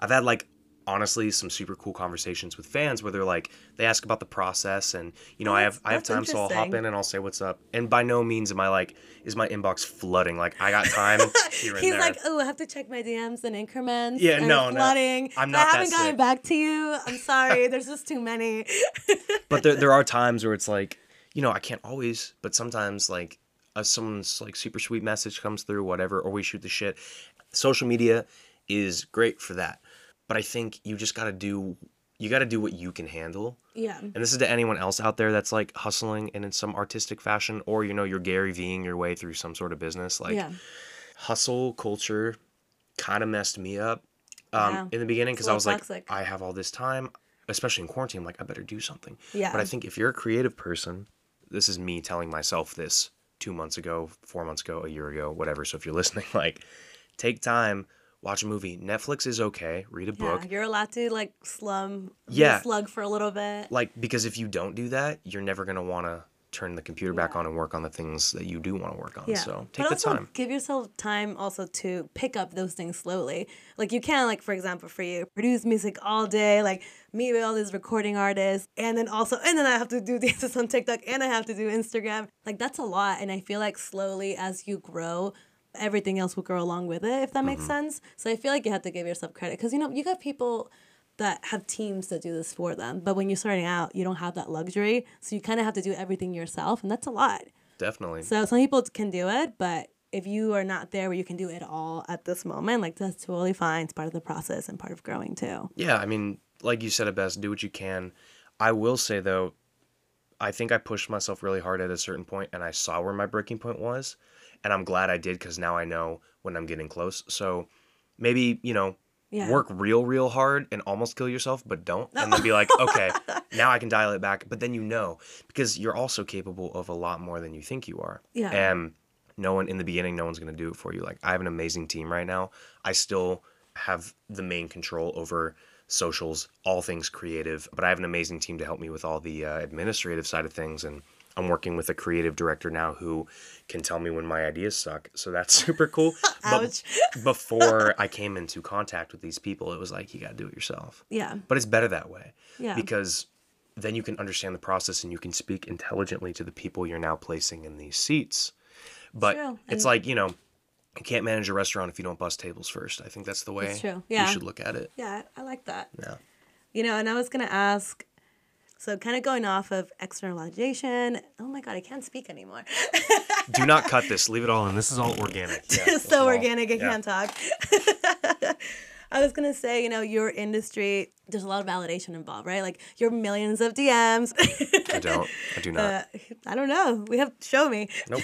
I've had like honestly some super cool conversations with fans where they're like they ask about the process and you know Oh, I have I have time so I'll hop in and I'll say what's up. And by no means am I like is my inbox flooding. Like I got time <laughs> here and He's there. like, oh, I have to check my DMs in increments. Yeah, and no, no. flooding. I'm not I haven't gotten sick. back to you. I'm <laughs> sorry. There's just too many. <laughs> but there, there are times where it's like you know i can't always but sometimes like uh, someone's like super sweet message comes through whatever or we shoot the shit social media is great for that but i think you just got to do you got to do what you can handle yeah. and this is to anyone else out there that's like hustling and in some artistic fashion or you know you're gary veeing your way through some sort of business like yeah. hustle culture kind of messed me up um, in the beginning because I was toxic. like, I have all this time, especially in quarantine. I'm like, I better do something. Yeah. But I think if you're a creative person, this is me telling myself this two months ago, four months ago, a year ago, whatever. So if you're listening, <laughs> like, take time, watch a movie. Netflix is okay. Read a Yeah, book. you're allowed to like slum, Yeah. slug for a little bit. Like, because if you don't do that, you're never gonna want to turn the computer back on and work on the things that you do want to work on. Yeah. So but take the also time. give yourself time also to pick up those things slowly. Like you can't like for example for you produce music all day, like meet with all these recording artists, and then also and then I have to do <laughs> dances on TikTok and I have to do Instagram. Like that's a lot, and I feel like slowly as you grow. Everything else will grow along with it, if that makes Mm-hmm. sense. So I feel like you have to give yourself credit because you know you got people that have teams that do this for them. But when you're starting out, you don't have that luxury. So you kind of have to do everything yourself. And that's a lot. Definitely. So some people can do it, but if you are not there where you can do it all at this moment, like that's totally fine. It's part of the process and part of growing too. Yeah, I mean, like you said it best, do what you can. I will say though, I think I pushed myself really hard at a certain point and I saw where my breaking point was. And I'm glad I did because now I know when I'm getting close. So maybe, you know, Yeah. work real, real hard and almost kill yourself, but don't. And then be like, okay, <laughs> now I can dial it back. But then you know, because you're also capable of a lot more than you think you are. Yeah. And no one in the beginning, no one's going to do it for you. Like, I have an amazing team right now. I still have the main control over socials, all things creative, but I have an amazing team to help me with all the uh, administrative side of things. And I'm working with a creative director now who can tell me when my ideas suck. So that's <laughs> super cool. But <laughs> before I came into contact with these people, it was like, you got to do it yourself. Yeah. But it's better that way Yeah. because then you can understand the process and you can speak intelligently to the people you're now placing in these seats. But True, it's and- like, you know, you can't manage a restaurant if you don't bust tables first. I think that's the way That's true, yeah. you should look at it. yeah, I like that. Yeah. You know, and I was gonna ask, so kind of going off of externalization. Oh my god, I can't speak anymore. <laughs> Do not cut this. Leave it all in. This is all organic. <laughs> Yeah, this It's is so all- organic, I can't talk. <laughs> I was gonna say, you know, your industry, there's a lot of validation involved, right? Like your millions of DMs. I don't. I do not. Uh, I don't know. We have show me. nope.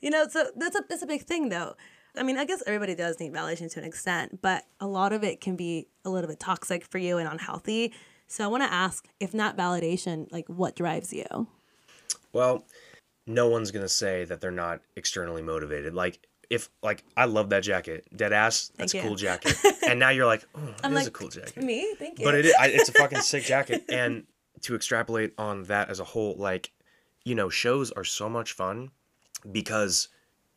You know, so that's a that's a big thing though. I mean, I guess everybody does need validation to an extent, but a lot of it can be a little bit toxic for you and unhealthy. So I want to ask, if not validation, like what drives you? Well, no one's gonna say that they're not externally motivated. Like if like I love that jacket, dead ass. That's Thank a you. cool jacket. <laughs> and now you're like, oh, it is like, a cool jacket. Me, thank you. but it is, I, it's a fucking <laughs> sick jacket and to extrapolate on that as a whole like you know shows are so much fun because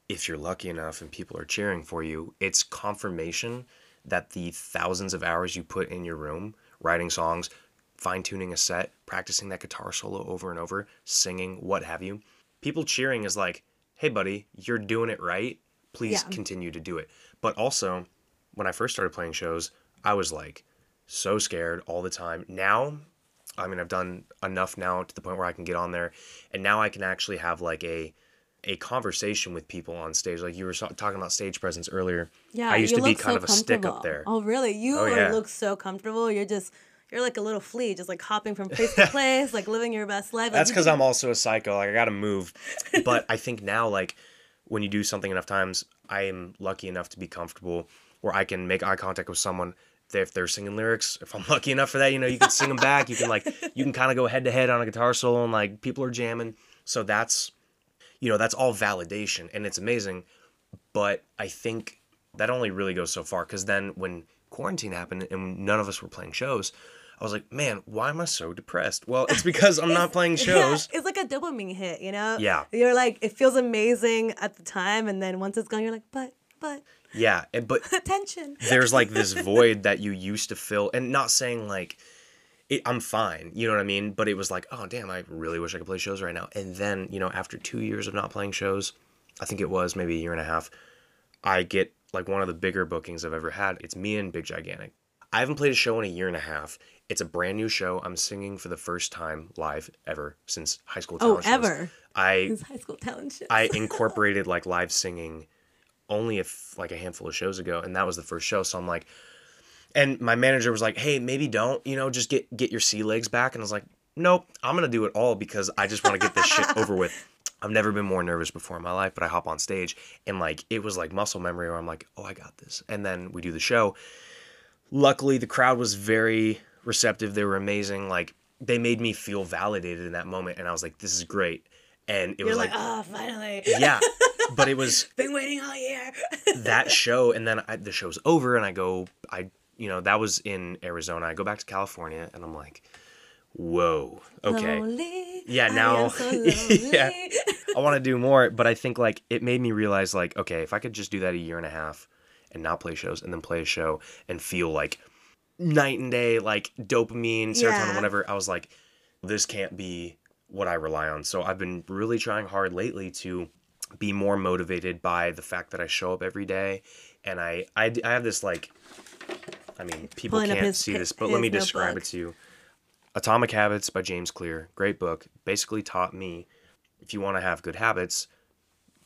if you're lucky enough and people are cheering for you it's confirmation that the thousands of hours you put in your room writing songs fine-tuning a set practicing that guitar solo over and over singing what have you people cheering is like hey buddy you're doing it right Please Yeah. continue to do it. But also, when I first started playing shows, I was like so scared all the time. Now, I mean, I've done enough now to the point where I can get on there, and now I can actually have like a a conversation with people on stage. Like you were talking about stage presence earlier. Yeah, I used to be kind so of a stick up there. Oh, really? You Oh, yeah. look so comfortable. You're just you're like a little flea, just like hopping from place to <laughs> place, like living your best life. That's because do- I'm also a psycho. Like I gotta move. But I think now, like when you do something enough times, I am lucky enough to be comfortable where I can make eye contact with someone. If they're singing lyrics, if I'm <laughs> lucky enough for that, you know, you can sing them back. You can like, you can kind of go head to head on a guitar solo, and like people are jamming. So that's, you know, that's all validation, and it's amazing. But I think that only really goes so far because then when quarantine happened and none of us were playing shows, I was like, man, why am I so depressed? Well, it's <laughs> because I'm not playing shows. Yeah, it's like a dopamine hit, you know? Yeah. You're like, it feels amazing at the time, and then once it's gone, you're like, but, but, Yeah, and, but <laughs> attention. there's like this <laughs> void that you used to fill, and not saying like it, I'm fine, you know what I mean? But it was like, oh damn, I really wish I could play shows right now. And then you know, after two years of not playing shows, I think it was maybe a year and a half, I get like one of the bigger bookings I've ever had. It's me and Big Gigantic. I haven't played a show in a year and a half. It's a brand new show. I'm singing for the first time live ever since high school Oh, talent shows. ever. I It's high school talent shit. I <laughs> incorporated like live singing only if like a handful of shows ago, and that was the first show. So I'm like, and my manager was like, "Hey, maybe don't, you know, just get get your sea legs back." And I was like, "Nope, I'm gonna do it all because I just want to get this shit <laughs> over with." I've never been more nervous before in my life, but I hop on stage and like it was like muscle memory where I'm like, "Oh, I got this," and then we do the show. Luckily, the crowd was very receptive. They were amazing. Like they made me feel validated in that moment, and I was like, "This is great." And it you're was like, like oh, finally. yeah <laughs> but it was Been waiting all year. <laughs> that show and then I, the show's over and i go i you know that was in arizona i go back to california and i'm like whoa okay Lonely, Yeah, I now- am so <laughs> Yeah. i want to do more but i think like it made me realize like okay if i could just do that a year and a half and not play shows and then play a show and feel like night and day like dopamine serotonin Yeah. whatever. I was like this can't be what i rely on. So i've been really trying hard lately to be more motivated by the fact that i show up every day. And i i, I have this like i mean people Pulling can't his see this but let me describe notebook. it to you. Atomic habits by james clear. Great book. Basically taught me if you want to have good habits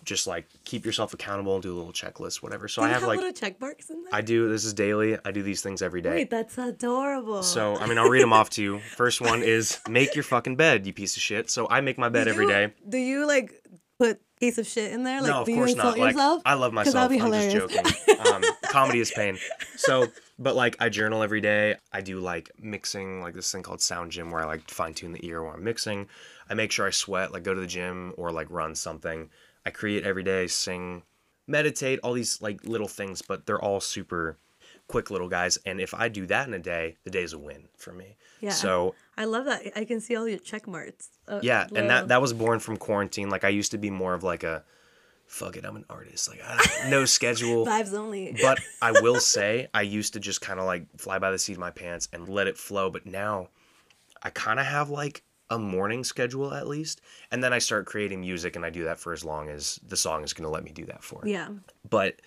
just like keep yourself accountable and do a little checklist whatever so i have have like little check marks in there? i do this is daily i do these things every day Wait, that's adorable. so I mean, I'll read them off to you. First one is <laughs> make your fucking bed, you piece of shit. So I make my bed Do every you- day. Do you like put piece of shit in there? Like, no, of do course you insult not. Like yourself? I love myself. that'd be I'm just joking. Um, comedy is pain. So, but like I journal every day. I do like mixing, like this thing called Sound Gym, where I like fine tune the ear while I'm mixing. I make sure I sweat, like go to the gym or like run something. I create every day, sing, meditate, all these like little things, but they're all super quick little guys. And if I do that in a day, the day's a win for me. Yeah. So I love that. I can see all your check marks. Uh, Yeah, and that that was born from quarantine. Like I used to be more of like a fuck it, I'm an artist. Like I no <laughs> schedule. vibes only. But <laughs> I will say I used to just kind of like fly by the seat of my pants and let it flow, but now I kind of have like a morning schedule at least. And then I start creating music and I do that for as long as the song is going to let me do that for. yeah. But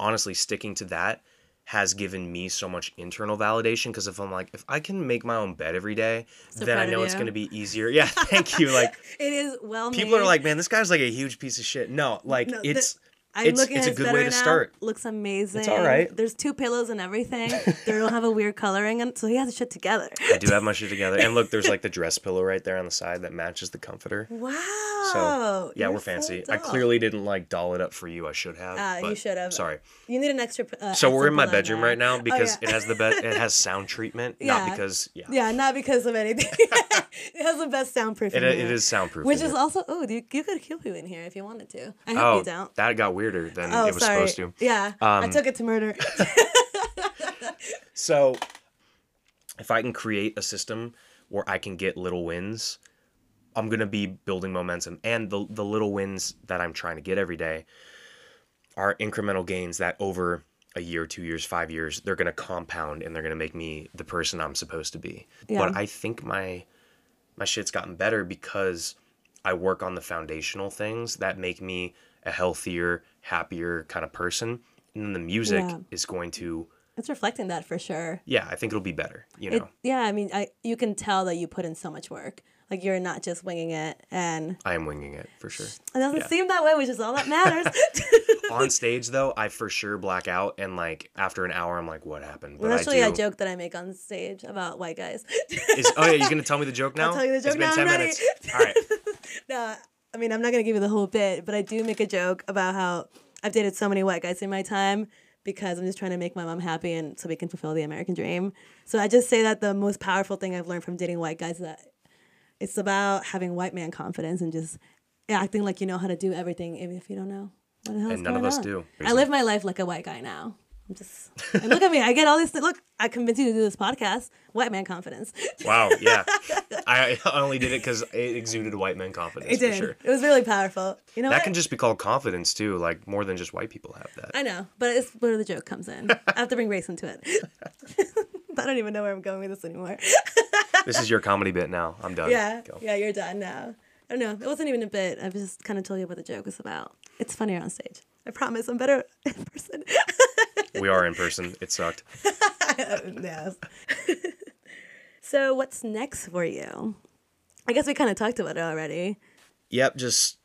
honestly, sticking to that has given me so much internal validation because if I'm like, if I can make my own bed every day, So then I know it's going to be easier. Yeah, thank you. Like, <laughs> It is well made. people are like, man, this guy's like a huge piece of shit. No, like No, the- it's I'm it's looking it's at a good way to now. start. Looks amazing. It's all right. There's two pillows and everything. <laughs> they don't have a weird coloring, and so he has the shit together. I do have my shit together. And look, there's like the <laughs> dress pillow right there on the side that matches the comforter. Wow. So yeah, you're we're so fancy. I clearly didn't like doll it up for you. I should have. Ah, you should have. Sorry. You need an extra. Uh, So we're in my bedroom right now Oh, because yeah. it has the bed. It has <laughs> sound treatment, Yeah. not because yeah. Yeah, not because of anything. it has the best soundproof. It, it is soundproof. Which is also oh, you, you could kill you in here if you wanted to. I hope oh, you don't. that got weirder than Oh, it was sorry. supposed to. Yeah, I Um, took it to murder. <laughs> So, if I can create a system where I can get little wins, I'm gonna be building momentum. And the the little wins that I'm trying to get every day are incremental gains that over a year, two years, five years, they're gonna compound and they're gonna make me the person I'm supposed to be. Yeah. But I think my my shit's gotten better because I work on the foundational things that make me a healthier, happier kind of person. And then the music Yeah. is going to, It's reflecting that for sure. yeah, I think it'll be better. You It, know, yeah, I mean, I you can tell that you put in so much work. Like you're not just winging it, and I am winging it for sure. it doesn't Yeah. seem that way, which is all that matters. <laughs> On stage though, I for sure black out, and like after an hour, I'm like, what happened? But that's I really do. a joke that I make on stage about white guys. Is, oh yeah, you're gonna <laughs> tell me the joke now? I'll tell you the joke It's been now, ten I'm ready. minutes. All right. <laughs> no, I mean, I'm not gonna give you the whole bit, but I do make a joke about how I've dated so many white guys in my time because I'm just trying to make my mom happy and so we can fulfill the American dream. So I just say that the most powerful thing I've learned from dating white guys is that it's about having white man confidence and just acting like you know how to do everything, even if you don't know what the hell's And none of us on. do. I live my life like a white guy now. I'm just and look at me. I get all these. Th- look, I convinced you to do this podcast. White man confidence. <laughs> Wow. Yeah. I <laughs> only did it because it exuded white man confidence It for did. sure. It was really powerful. You know That what? can just be called confidence too. Like more than just white people have that. I know, but it's where the joke comes in. I have to bring race into it. <laughs> I don't even know where I'm going with this anymore. This is your comedy bit now. I'm done. yeah, Go. yeah, you're done now. I don't know. It wasn't even a bit. I just kind of told you what the joke was about. It's funnier on stage. I promise. I'm better in person. We are in person. It sucked. <laughs> yes. <laughs> so what's next for you? I guess we kind of talked about it already. Yep. Just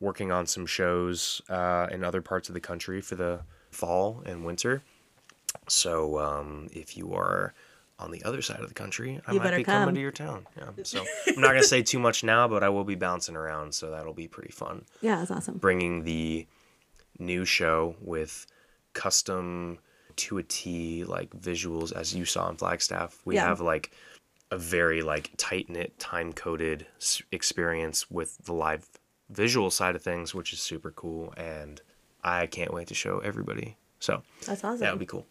working on some shows uh, in other parts of the country for the fall and winter. So um, if you are on the other side of the country, I You might be coming to your town. Yeah. <laughs> So I'm not gonna say too much now, but I will be bouncing around, so that'll be pretty fun. Yeah, that's awesome. bringing the new show with custom to a T like visuals as you saw in Flagstaff. We Yeah. have like a very like tight knit, time coded experience with the live visual side of things, which is super cool, and I can't wait to show everybody. So That's awesome. that would be cool.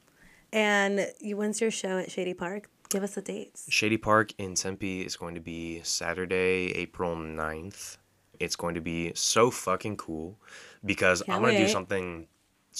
And you, when's your show at Shady Park? Give us the dates. Shady Park in Tempe is going to be Saturday, April 9th. It's going to be so fucking cool because Can't I'm going to do something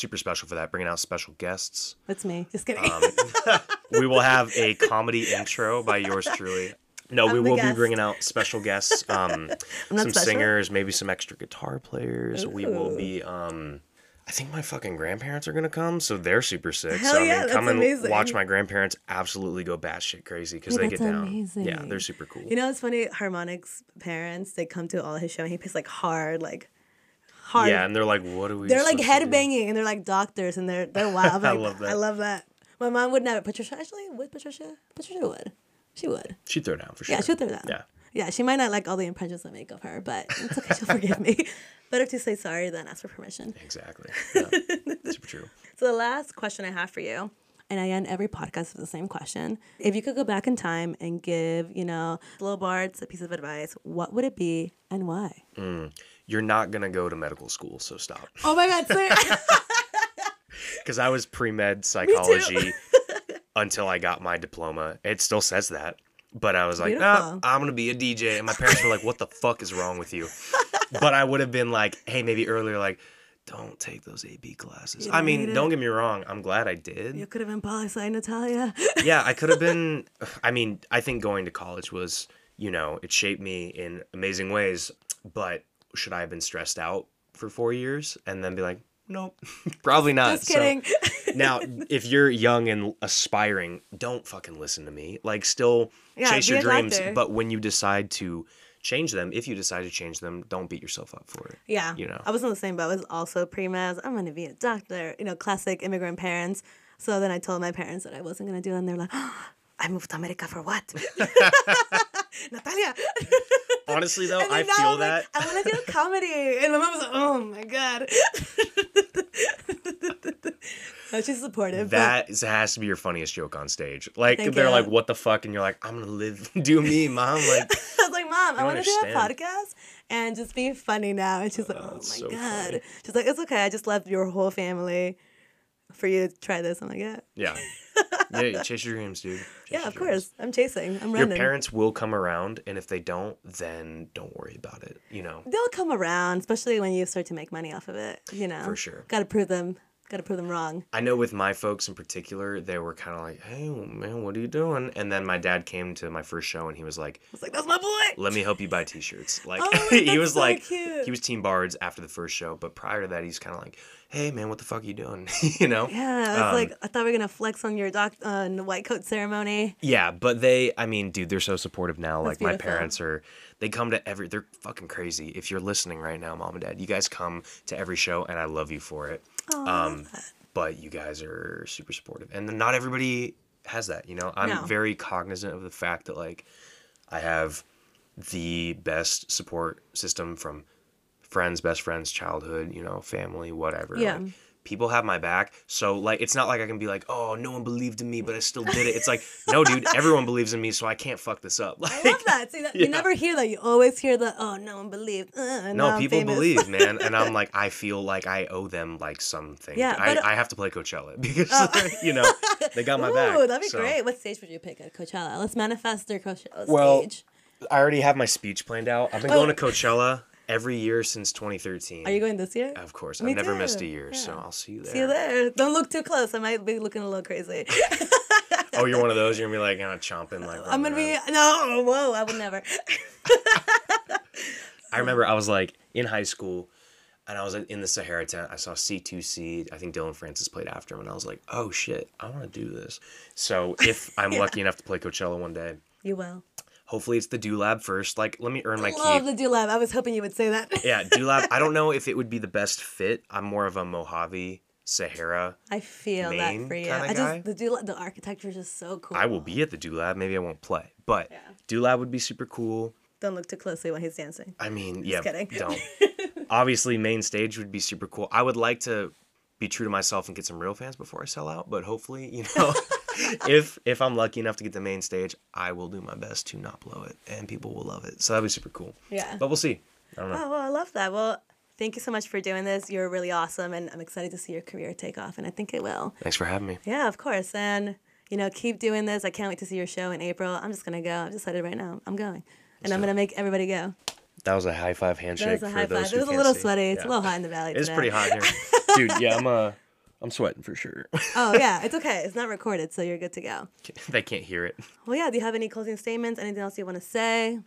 super special for that, bringing out special guests. That's me. Just kidding. Um, <laughs> we will have a comedy intro by yours truly. No, we I'm the will be bringing out special guests, <laughs> um, some special? singers, maybe some extra guitar players. We will be. Um, I think my fucking grandparents are gonna come, so they're super sick. Hell so I yeah, mean, that's come and amazing. watch my grandparents absolutely go batshit crazy because Yeah, they get down. amazing. Yeah, they're super cool. You know, it's funny. Harmonic's parents they come to all his show and he plays like hard, like hard. yeah, and they're like, "What are we?" they're like supposed to do?" head banging and they're like doctors and they're they're <laughs> wild. I Like, love that. I love that. My mom would never. Patricia actually would Patricia. Patricia would. She would. She'd throw down for sure. Yeah, she'd throw down. Yeah. Yeah, she might not like all the impressions I make of her, but it's okay. She'll forgive me. <laughs> Better to say sorry than ask for permission. Exactly. <laughs> Yeah. super true. So the last question I have for you, and I end every podcast with the same question. If you could go back in time and give, you know, Little Bards a piece of advice, what would it be and why? Mm. You're not gonna go to medical school, so stop. Oh my God, because <laughs> I was pre med <laughs> psychology until I got my diploma. It still says that, but I was like, nah, I'm gonna be a DJ, and my parents were like, "What the fuck is wrong with you?" But I would have been like, "Hey, maybe earlier, like." Don't take those AP classes. I mean, don't get me wrong. I'm glad I did. you could have been poli sci, Natalia. <laughs> yeah, I could have been. I mean, I think going to college was, you know, it shaped me in amazing ways. But should I have been stressed out for four years and then be like, nope, <laughs> probably not. Just So- kidding. <laughs> now, if you're young and aspiring, don't fucking listen to me. Like, still Yeah, chase your dreams. But when you decide to change them, if you decide to change them, don't beat yourself up for it. Yeah. You know. I was in the same boat. I was also pre med. I'm going to be a doctor, you know, classic immigrant parents. So then I told my parents that I wasn't going to do it. And they're like, <gasps> I moved to America for what? <laughs> <laughs> Natalia. Honestly, though, I feel I'm that. Like, I want to do comedy. And my mom was like, oh my God. <laughs> No, she's supportive. but- has to be your funniest joke on stage. Like Thank they're you. like, "What the fuck?" and you're like, "I'm gonna live, <laughs> do me, mom." Like, I was like, Mom, I want to do a podcast and just be funny now. And she's like, Oh, oh my so God. funny. She's like, It's okay. I just left your whole family for you to try this. I'm like, Yeah. yeah, <laughs> yeah, chase your dreams, dude. Chase Yeah, of dreams. course. I'm chasing. I'm running. Your parents will come around, and if they don't, then don't worry about it. You know, They'll come around, especially when you start to make money off of it. You know, For sure. Got to prove them. Gotta prove them wrong. I know with my folks in particular, they were kind of like, "Hey, man, what are you doing?" And then my dad came to my first show, and he was like, I was like, that's my boy. "Let me help you buy T-shirts." <laughs> Like Oh, <laughs> he was so like, cute. he was Team Bards after the first show, but prior to that, he's kind of like, "Hey, man, what the fuck are you doing?" <laughs> you know? Yeah, I was Um, like, I thought we were gonna flex on your doc on the white coat ceremony. Yeah, but they, I mean, dude, they're so supportive now. That's like my parents are, they come to every, they're fucking crazy. If you're listening right now, mom and dad, you guys come to every show, and I love you for it. Oh, Um, but you guys are super supportive and not everybody has that you know i'm No. very cognizant of the fact that like i have the best support system from friends best friends childhood you know family whatever Yeah. like, people have my back so like it's not like i can be like oh no one believed in me but i still did it it's like no dude <laughs> everyone believes in me so i can't fuck this up like I love that. See, that, you never hear that. You always hear the, oh, no one believed. Uh, no, I'm people famous." believe, man, and I'm <laughs> like, I feel like I owe them like something. Yeah, I, but- I have to play Coachella because <laughs> Oh. you know they got my back. Ooh, that'd be so. great. What stage would you pick at Coachella? Let's manifest their Coachella Well, stage. I already have my speech planned out. I've been Oh. going to Coachella every year since 2013. Are you going this year? Of course, Me I've never too, missed a year, so. I'll see you there. See you there. Don't look too close. I might be looking a little crazy. <laughs> Oh, you're one of those. You're gonna be like, know, chomping like. I'm gonna be no. Whoa, I would never. <laughs> I remember I was like in high school, and I was in the Sahara tent. I saw C2C. I think Dillon Francis played after him, and I was like, oh shit, I want to do this. So if I'm <laughs> Yeah. lucky enough to play Coachella one day, You will. Hopefully it's the Do Lab first. Like, let me earn my Love keep. the Do Lab. I was hoping you would say that. Yeah, Do Lab. I don't <laughs> know if it would be the best fit. I'm more of a Mojave Sahara. I feel that for you. I just the Do Lab, the architecture is just so cool. I will be at the Do Lab. Maybe I won't play, but Yeah. Would be super cool. Don't look too closely when he's dancing. I mean, yeah, kidding. don't. <laughs> Obviously, main stage would be super cool. I would like to be true to myself and get some real fans before I sell out. But hopefully, you know, <laughs> if if I'm lucky enough to get the main stage, I will do my best to not blow it, and people will love it. So that'd be super cool. Yeah. But we'll see. I don't know. Oh well, I love that. Well, thank you so much for doing this. You're really awesome, and I'm excited to see your career take off, and I think it will. Thanks for having me. Yeah, of course. And you know, keep doing this. I can't wait to see your show in April. I'm just gonna go. I've decided right now. I'm going, and I'm gonna make everybody go. That was a high five handshake. That handshake was a for high those five. It was a little see. sweaty. It's Yeah. a little hot in the valley. It's pretty hot here, <laughs> dude. Yeah, I'm uh, I'm sweating for sure. <laughs> Oh yeah, it's okay. It's not recorded, so you're good to go. they can't hear it. Well, yeah. Do you have any closing statements? Anything else you want to say? You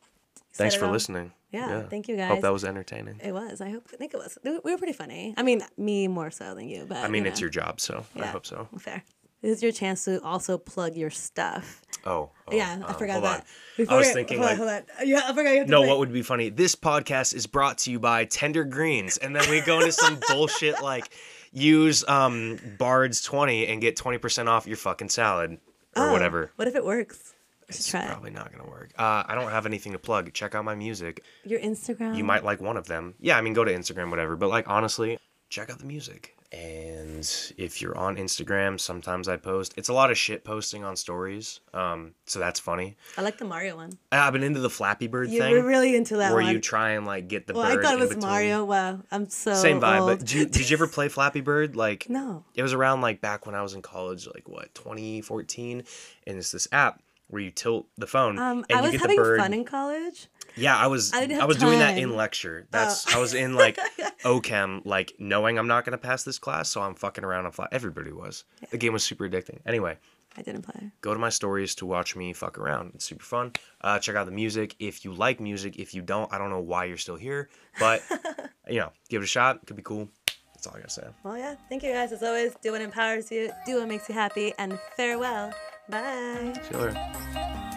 Thanks for all. listening. Yeah, thank you, guys. Hope that was entertaining. It was. I hope. I think it was. We were pretty funny. I mean, me more so than you, but I mean, you it's know. your job, so I hope so. Fair. This is your chance to also plug your stuff. Oh, oh, yeah, I um, forgot hold that. on. Before I was we- thinking hold like, on, hold on. Yeah, I forgot. You have to no, play- what would be funny? This podcast is brought to you by Tender Greens, and then we go into some <laughs> bullshit like use um Bards twenty and get twenty percent off your fucking salad or Oh, whatever. What if it works? It's try probably not gonna work. Uh, I don't have anything to plug. Check out my music. Your Instagram. You might like one of them. Yeah, I mean, go to Instagram, whatever. But like, honestly, check out the music. And if you're on Instagram, sometimes I post. It's a lot of shit posting on stories. Um, so that's funny. I like the Mario one. I've been into the Flappy Bird thing. You're really into that where one. you try and like get the well, I bird. thought it was between. Mario. Wow, I'm so Same vibe. old. But did you, <laughs> did you ever play Flappy Bird? Like, no. it was around like back when I was in college, like what 2014, and it's this app where you tilt the phone Um, and I you was get having the bird. fun in college. Yeah, I was I I, was doing that in. Oh. lecture. That's I was in like <laughs> OChem, like knowing I'm not gonna pass this class, so I'm fucking around on fly. Everybody was. The game was super addicting. Anyway, I didn't play. go to my stories to watch me fuck around. It's super fun. Uh, check out the music if you like music. If you don't, I don't know why you're still here, but <laughs> you know, give it a shot. It could be cool. That's all I gotta say. Well, yeah. Thank you guys. As always, do what empowers you, do what makes you happy, and farewell. Bye. See you later.